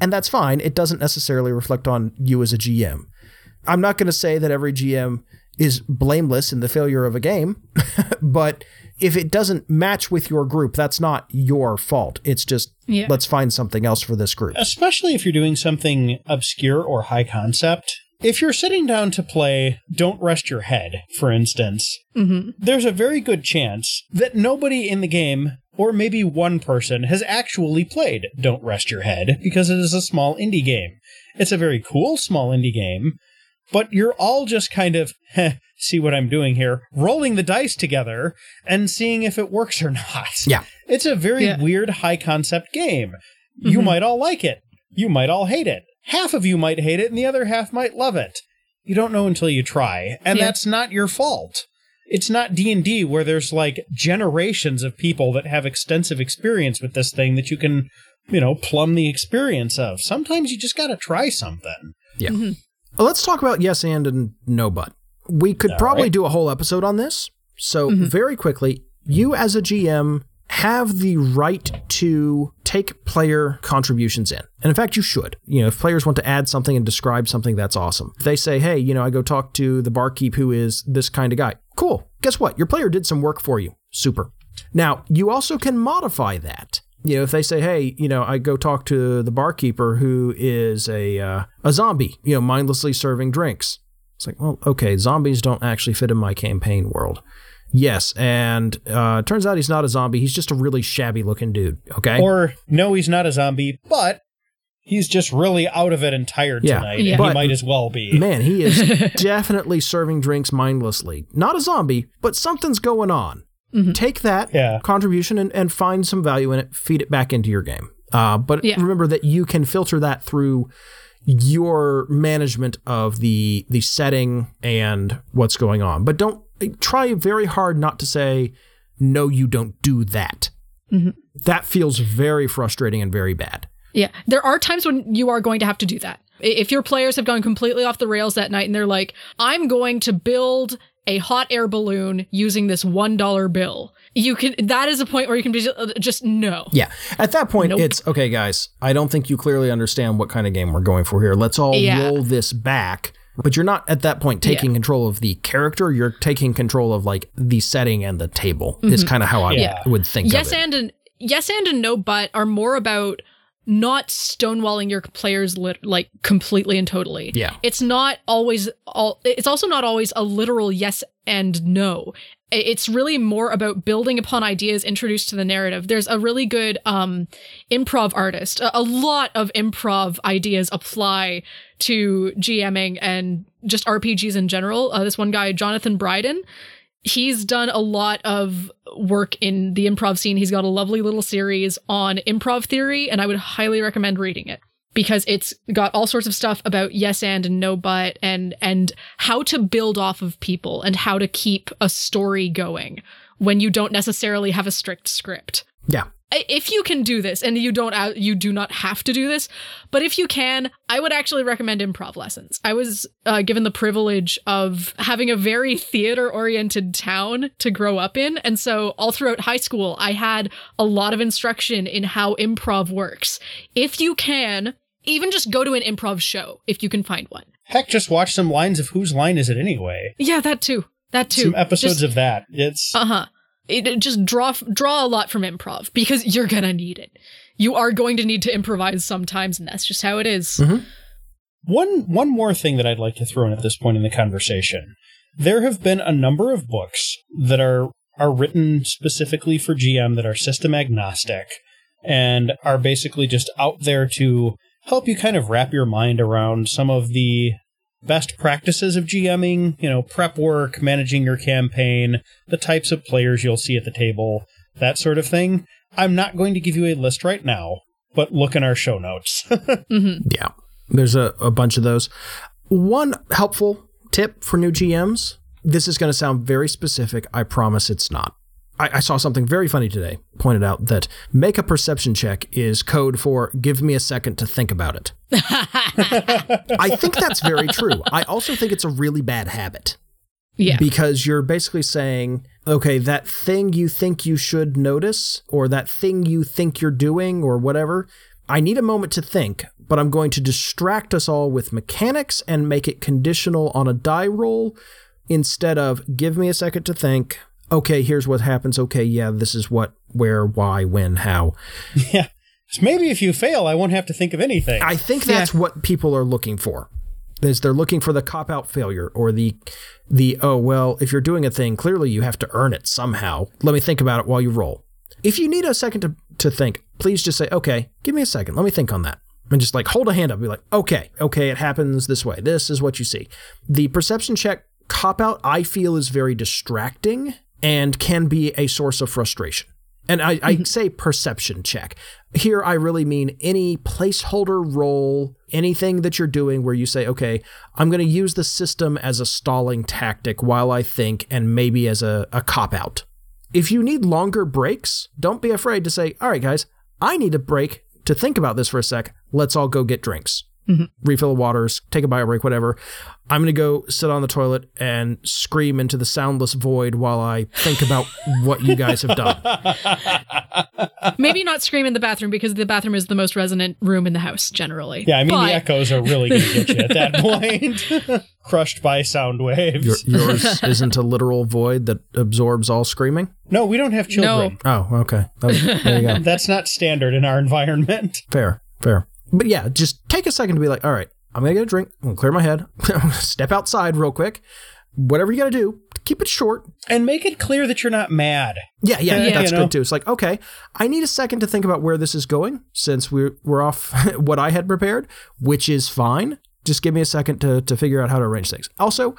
And that's fine. It doesn't necessarily reflect on you as a GM. I'm not going to say that every GM is blameless in the failure of a game, but if it doesn't match with your group, that's not your fault. It's just yeah. let's find something else for this group. Especially if you're doing something obscure or high concept. If you're sitting down to play Don't Rest Your Head, for instance, mm-hmm. there's a very good chance that nobody in the game, or maybe one person, has actually played Don't Rest Your Head because it is a small indie game. It's a very cool small indie game, but you're all just kind of, heh, see what I'm doing here, rolling the dice together and seeing if it works or not. Yeah. It's a very yeah. weird high concept game. Mm-hmm. You might all like it. You might all hate it. Half of you might hate it and the other half might love it. You don't know until you try, and yeah. that's not your fault. It's not D&D where there's like generations of people that have extensive experience with this thing that you can, you know, plumb the experience of. Sometimes you just got to try something. Yeah. Mm-hmm. Well, let's talk about yes and and no but. We could All probably right. do a whole episode on this. So, mm-hmm. very quickly, you as a GM have the right to take player contributions in. And in fact, you should. You know, if players want to add something and describe something, that's awesome. If they say, hey, you know, I go talk to the barkeep who is this kind of guy. Cool. Guess what? Your player did some work for you. Super. Now, you also can modify that. You know, if they say, hey, you know, I go talk to the barkeeper who is a, uh, a zombie, you know, mindlessly serving drinks. It's like, well, okay, zombies don't actually fit in my campaign world. Yes, and uh, turns out he's not a zombie. He's just a really shabby looking dude. Okay. Or no, he's not a zombie, but he's just really out of it and tired yeah. tonight. Yeah. But, he might as well be. Man, he is definitely serving drinks mindlessly. Not a zombie, but something's going on. Mm-hmm. Take that yeah. contribution and, and find some value in it. Feed it back into your game. Uh, but yeah. remember that you can filter that through your management of the the setting and what's going on. But don't try very hard not to say no you don't do that. Mm-hmm. That feels very frustrating and very bad. Yeah, there are times when you are going to have to do that. If your players have gone completely off the rails that night and they're like, "I'm going to build a hot air balloon using this $1 bill." you can that is a point where you can be just, uh, just no yeah at that point nope. it's okay guys i don't think you clearly understand what kind of game we're going for here let's all yeah. roll this back but you're not at that point taking yeah. control of the character you're taking control of like the setting and the table mm-hmm. is kind of how i yeah. would think yes and an, yes and a no but are more about not stonewalling your players lit- like completely and totally. Yeah. It's not always all it's also not always a literal yes and no. It's really more about building upon ideas introduced to the narrative. There's a really good um improv artist. A, a lot of improv ideas apply to GMing and just RPGs in general. Uh, this one guy Jonathan Bryden he's done a lot of work in the improv scene. He's got a lovely little series on improv theory, and I would highly recommend reading it because it's got all sorts of stuff about yes and and no but and and how to build off of people and how to keep a story going when you don't necessarily have a strict script. Yeah if you can do this and you don't you do not have to do this but if you can i would actually recommend improv lessons. I was uh, given the privilege of having a very theater oriented town to grow up in and so all throughout high school i had a lot of instruction in how improv works. If you can even just go to an improv show if you can find one. Heck just watch some lines of whose line is it anyway? Yeah that too. That too. Some episodes just, of that. It's uh-huh it, just draw draw a lot from improv because you're gonna need it. You are going to need to improvise sometimes, and that's just how it is. Mm-hmm. One one more thing that I'd like to throw in at this point in the conversation. There have been a number of books that are are written specifically for GM that are system agnostic and are basically just out there to help you kind of wrap your mind around some of the best practices of GMing, you know, prep work, managing your campaign, the types of players you'll see at the table, that sort of thing. I'm not going to give you a list right now, but look in our show notes. mm-hmm. Yeah, there's a, a bunch of those. One helpful tip for new GMs this is going to sound very specific. I promise it's not. I, I, saw something very funny today, pointed out that make a perception check is code for give me a second to think about it. I think that's very true. I also think it's a really bad habit. Yeah. Because you're basically saying, okay, that thing you think you should notice, or that thing you think you're doing, or whatever, I need a moment to think, but I'm going to distract us all with mechanics and make it conditional on a die roll instead of give me a second to think. Okay, here's what happens. Okay, yeah, this is what, where, why, when, how. Yeah. So maybe if you fail, I won't have to think of anything. I think that's yeah. what people are looking for. Is they're looking for the cop out failure or the the oh well, if you're doing a thing, clearly you have to earn it somehow. Let me think about it while you roll. If you need a second to, to think, please just say, okay, give me a second. Let me think on that. And just like hold a hand up, and be like, okay, okay, it happens this way. This is what you see. The perception check cop out, I feel, is very distracting and can be a source of frustration. And I, I, mm-hmm. say perception check. Here, I really mean any placeholder role, anything that you're doing where you say, okay, I'm going to use the system as a stalling tactic while I think and maybe as a, a cop out. If you need longer breaks, don't be afraid to say, all right, guys, I need a break to think about this for a sec. Let's all go get drinks mm-hmm. refill the waters, take a bio break, whatever. I'm going to go sit on the toilet and scream into the soundless void while I think about what you guys have done. Maybe not scream in the bathroom because the bathroom is the most resonant room in the house generally. Yeah, I mean, but... the echoes are really going to get you at that point. Crushed by sound waves. Your, yours isn't a literal void that absorbs all screaming? No, we don't have children. No. Oh, okay. That was, there you go. That's not standard in our environment. Fair, fair but yeah, just take a second to be like, all right, I'm gonna get a drink. I'm gonna clear my head. step outside real quick. Whatever you gotta do, keep it short and make it clear that you're not mad. Yeah, yeah, yeah that's you know? good too. It's like, okay, I need a second to think about where this is going since we're we're off what I had prepared, which is fine. Just give me a second to to figure out how to arrange things. Also,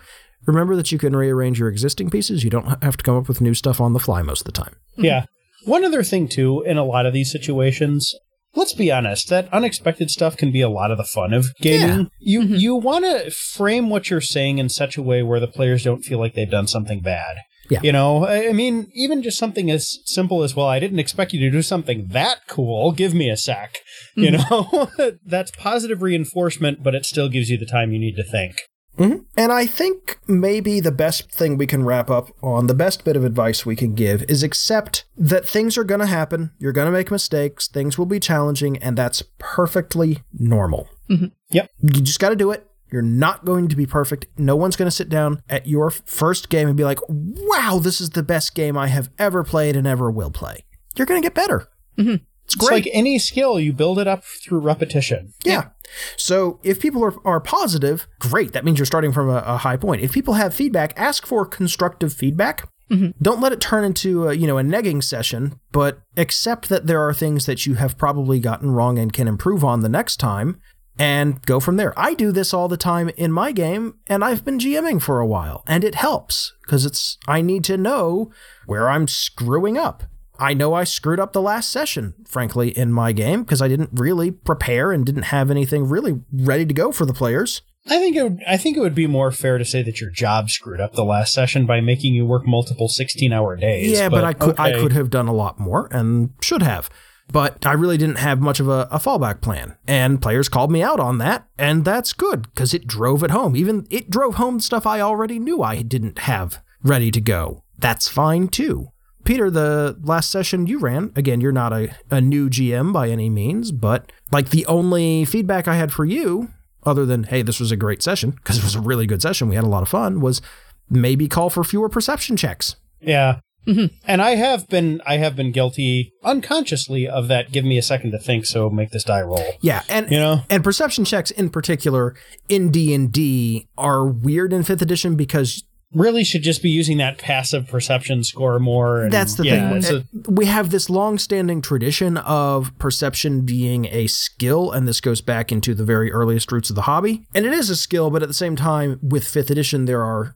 remember that you can rearrange your existing pieces. You don't have to come up with new stuff on the fly most of the time. Yeah. One other thing too, in a lot of these situations, let's be honest, that unexpected stuff can be a lot of the fun of gaming. Yeah. You mm-hmm. you want to frame what you're saying in such a way where the players don't feel like they've done something bad. Yeah. You know, I mean, even just something as simple as, well, I didn't expect you to do something that cool. Give me a sec. Mm-hmm. You know, that's positive reinforcement, but it still gives you the time you need to think. Mm-hmm. And I think maybe the best thing we can wrap up on, the best bit of advice we can give is accept that things are going to happen. You're going to make mistakes. Things will be challenging, and that's perfectly normal. Mm-hmm. Yep. You just got to do it. You're not going to be perfect. No one's going to sit down at your first game and be like, wow, this is the best game I have ever played and ever will play. You're going to get better. Mm-hmm. It's great. It's like any skill, you build it up through repetition. Yeah. So if people are, are positive, great. That means you're starting from a, a high point. If people have feedback, ask for constructive feedback. Mm-hmm. Don't let it turn into a, you know a negging session, but accept that there are things that you have probably gotten wrong and can improve on the next time and go from there. I do this all the time in my game and I've been GMing for a while and it helps because it's I need to know where I'm screwing up. I know I screwed up the last session, frankly, in my game because I didn't really prepare and didn't have anything really ready to go for the players. I think it would, I think it would be more fair to say that your job screwed up the last session by making you work multiple 16-hour days. Yeah, but, but I could okay. I could have done a lot more and should have. But I really didn't have much of a, a fallback plan. And players called me out on that, and that's good because it drove it home. Even it drove home stuff I already knew I didn't have ready to go. That's fine too. Peter, the last session you ran, again, you're not a, a new GM by any means, but like the only feedback I had for you, other than, hey, this was a great session, because it was a really good session, we had a lot of fun, was maybe call for fewer perception checks. Yeah. Mm-hmm. And I have been I have been guilty unconsciously of that. Give me a second to think, so make this die roll. Yeah, and you know, and perception checks in particular in D and D are weird in fifth edition because really should just be using that passive perception score more. And, That's the yeah, thing. A, uh, we have this long-standing tradition of perception being a skill, and this goes back into the very earliest roots of the hobby. And it is a skill, but at the same time, with fifth edition, there are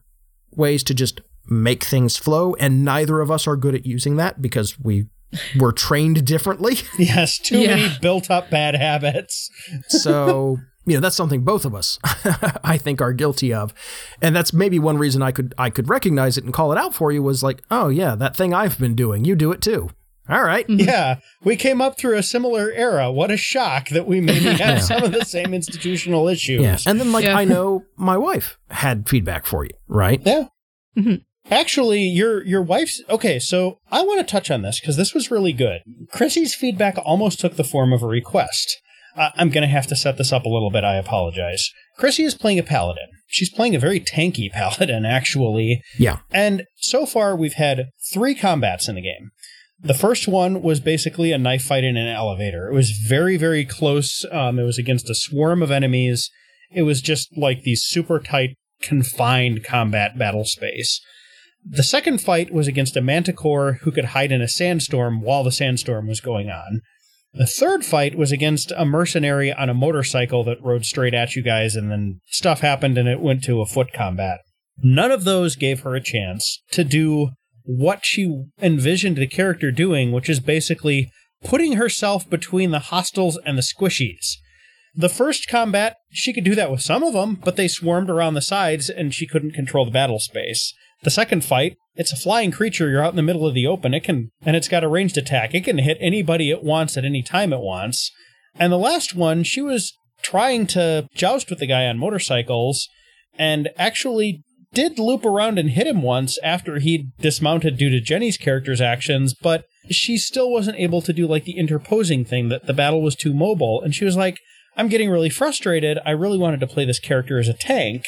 ways to just make things flow, and neither of us are good at using that because we were trained differently. Yes, too yeah. many built-up bad habits. so you know that's something both of us i think are guilty of and that's maybe one reason i could i could recognize it and call it out for you was like oh yeah that thing i've been doing you do it too all right mm-hmm. yeah we came up through a similar era what a shock that we maybe have yeah. some of the same institutional issues yeah and then like yeah. i know my wife had feedback for you right yeah mm-hmm. Actually, your your wife's okay. So I want to touch on this because this was really good. Chrissy's feedback almost took the form of a request. Uh, I'm going to have to set this up a little bit. I apologize. Chrissy is playing a paladin. She's playing a very tanky paladin, actually. Yeah. And so far, we've had three combats in the game. The first one was basically a knife fight in an elevator. It was very, very close. Um, it was against a swarm of enemies. It was just like these super tight, confined combat battle space. The second fight was against a manticore who could hide in a sandstorm while the sandstorm was going on. The third fight was against a mercenary on a motorcycle that rode straight at you guys, and then stuff happened and it went to a foot combat. None of those gave her a chance to do what she envisioned the character doing, which is basically putting herself between the hostiles and the squishies. The first combat, she could do that with some of them, but they swarmed around the sides and she couldn't control the battle space. The second fight, it's a flying creature. You're out in the middle of the open. It can, and it's got a ranged attack. It can hit anybody it wants at any time it wants. And the last one, she was trying to joust with the guy on motorcycles and actually did loop around and hit him once after he'd dismounted due to Jenny's character's actions, but she still wasn't able to do like the interposing thing that the battle was too mobile. And she was like, I'm getting really frustrated. I really wanted to play this character as a tank.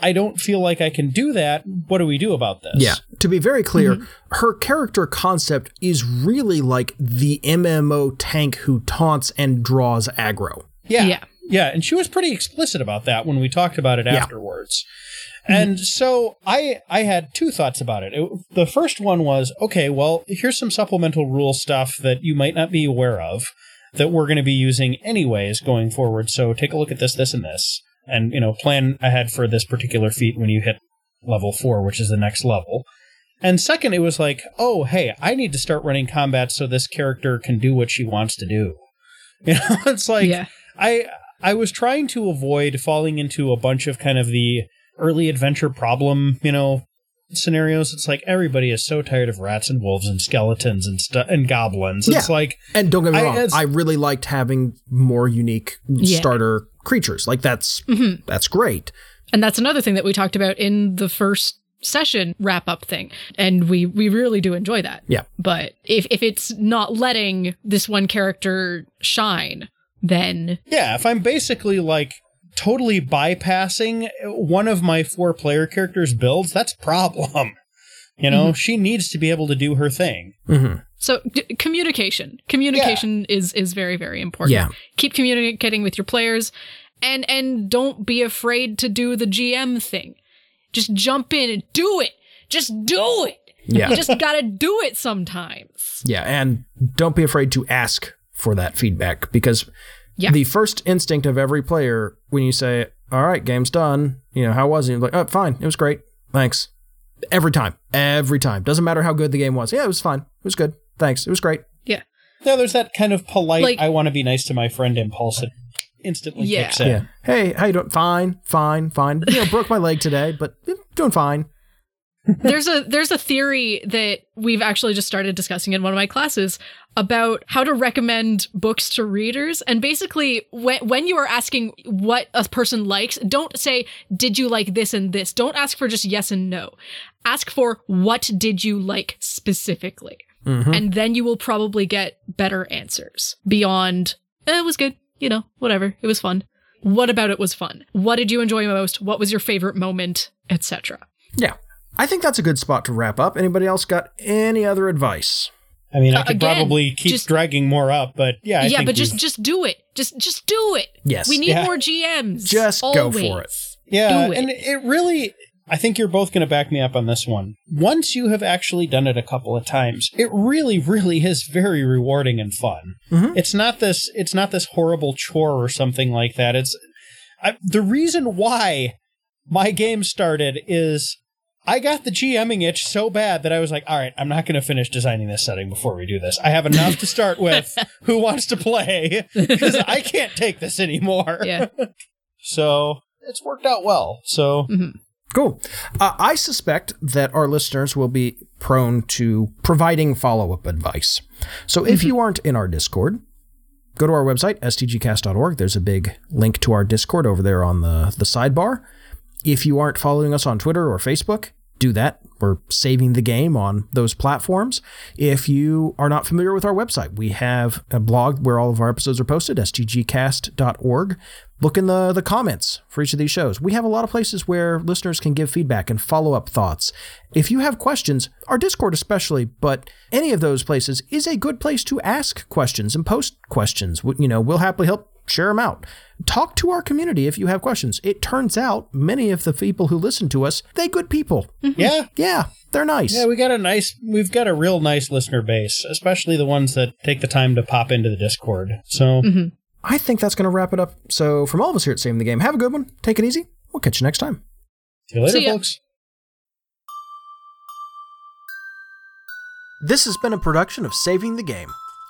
I don't feel like I can do that. What do we do about this? Yeah. To be very clear, mm-hmm. her character concept is really like the MMO tank who taunts and draws aggro. Yeah. Yeah. Yeah. And she was pretty explicit about that when we talked about it yeah. afterwards. Mm-hmm. And so I I had two thoughts about it. it. The first one was, okay, well, here's some supplemental rule stuff that you might not be aware of that we're going to be using anyways going forward. So take a look at this, this, and this and you know plan ahead for this particular feat when you hit level 4 which is the next level. And second it was like oh hey i need to start running combat so this character can do what she wants to do. You know it's like yeah. i i was trying to avoid falling into a bunch of kind of the early adventure problem you know scenarios. It's like everybody is so tired of rats and wolves and skeletons and stu- and goblins. It's like and don't get me wrong I, I really liked having more unique yeah. starter creatures. Like that's mm-hmm. that's great. And that's another thing that we talked about in the first session wrap up thing. And we we really do enjoy that. Yeah. But if if it's not letting this one character shine, then Yeah, if I'm basically like totally bypassing one of my four player characters builds, that's problem. You know, mm-hmm. she needs to be able to do her thing. Mm-hmm. So d- communication, communication yeah. is is very very important. Yeah. Keep communicating with your players, and and don't be afraid to do the GM thing. Just jump in and do it. Just do it. Yeah. You just gotta do it sometimes. Yeah, and don't be afraid to ask for that feedback because yeah. the first instinct of every player when you say, "All right, game's done," you know, how was it? You're like, "Oh, fine. It was great. Thanks." Every time. Every time. Doesn't matter how good the game was. Yeah, it was fine. It was good. Thanks. It was great. Yeah. Yeah, there's that kind of polite, like, I want to be nice to my friend impulse that instantly yeah. kicks in. Yeah. Hey, how you doing? Fine, fine, fine. You know, broke my leg today, but doing fine. there's a there's a theory that we've actually just started discussing in one of my classes about how to recommend books to readers and basically when when you are asking what a person likes don't say did you like this and this don't ask for just yes and no ask for what did you like specifically mm-hmm. and then you will probably get better answers beyond eh, it was good you know whatever it was fun what about it was fun what did you enjoy most what was your favorite moment etc yeah I think that's a good spot to wrap up. Anybody else got any other advice? I mean, I uh, could again, probably keep just, dragging more up, but yeah, I yeah, but just just do it. Just just do it. Yes, we need yeah. more GMs. Just always. go for it. Yeah, it. and it really. I think you're both going to back me up on this one. Once you have actually done it a couple of times, it really, really is very rewarding and fun. Mm-hmm. It's not this. It's not this horrible chore or something like that. It's I, the reason why my game started is I got the GMing itch so bad that I was like, all right, I'm not going to finish designing this setting before we do this. I have enough to start with. Who wants to play? Because I can't take this anymore. Yeah. so it's worked out well. So. Mm-hmm. Cool. Uh, I suspect that our listeners will be prone to providing follow up advice. So if mm-hmm. you aren't in our Discord, go to our website, stgcast.org. There's a big link to our Discord over there on the, the sidebar. If you aren't following us on Twitter or Facebook, do that. We're saving the game on those platforms. If you are not familiar with our website, we have a blog where all of our episodes are posted, stgcast.org. Look in the, the comments for each of these shows. We have a lot of places where listeners can give feedback and follow up thoughts. If you have questions, our Discord especially, but any of those places is a good place to ask questions and post questions. You know, we'll happily help share them out. Talk to our community if you have questions. It turns out many of the people who listen to us, they good people. Mm-hmm. Yeah. Yeah. They're nice. Yeah, we got a nice we've got a real nice listener base, especially the ones that take the time to pop into the Discord. So mm-hmm. I think that's gonna wrap it up. So from all of us here at Saving the Game, have a good one. Take it easy. We'll catch you next time. See you later, See folks. This has been a production of Saving the Game.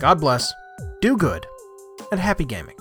God bless, do good, and happy gaming.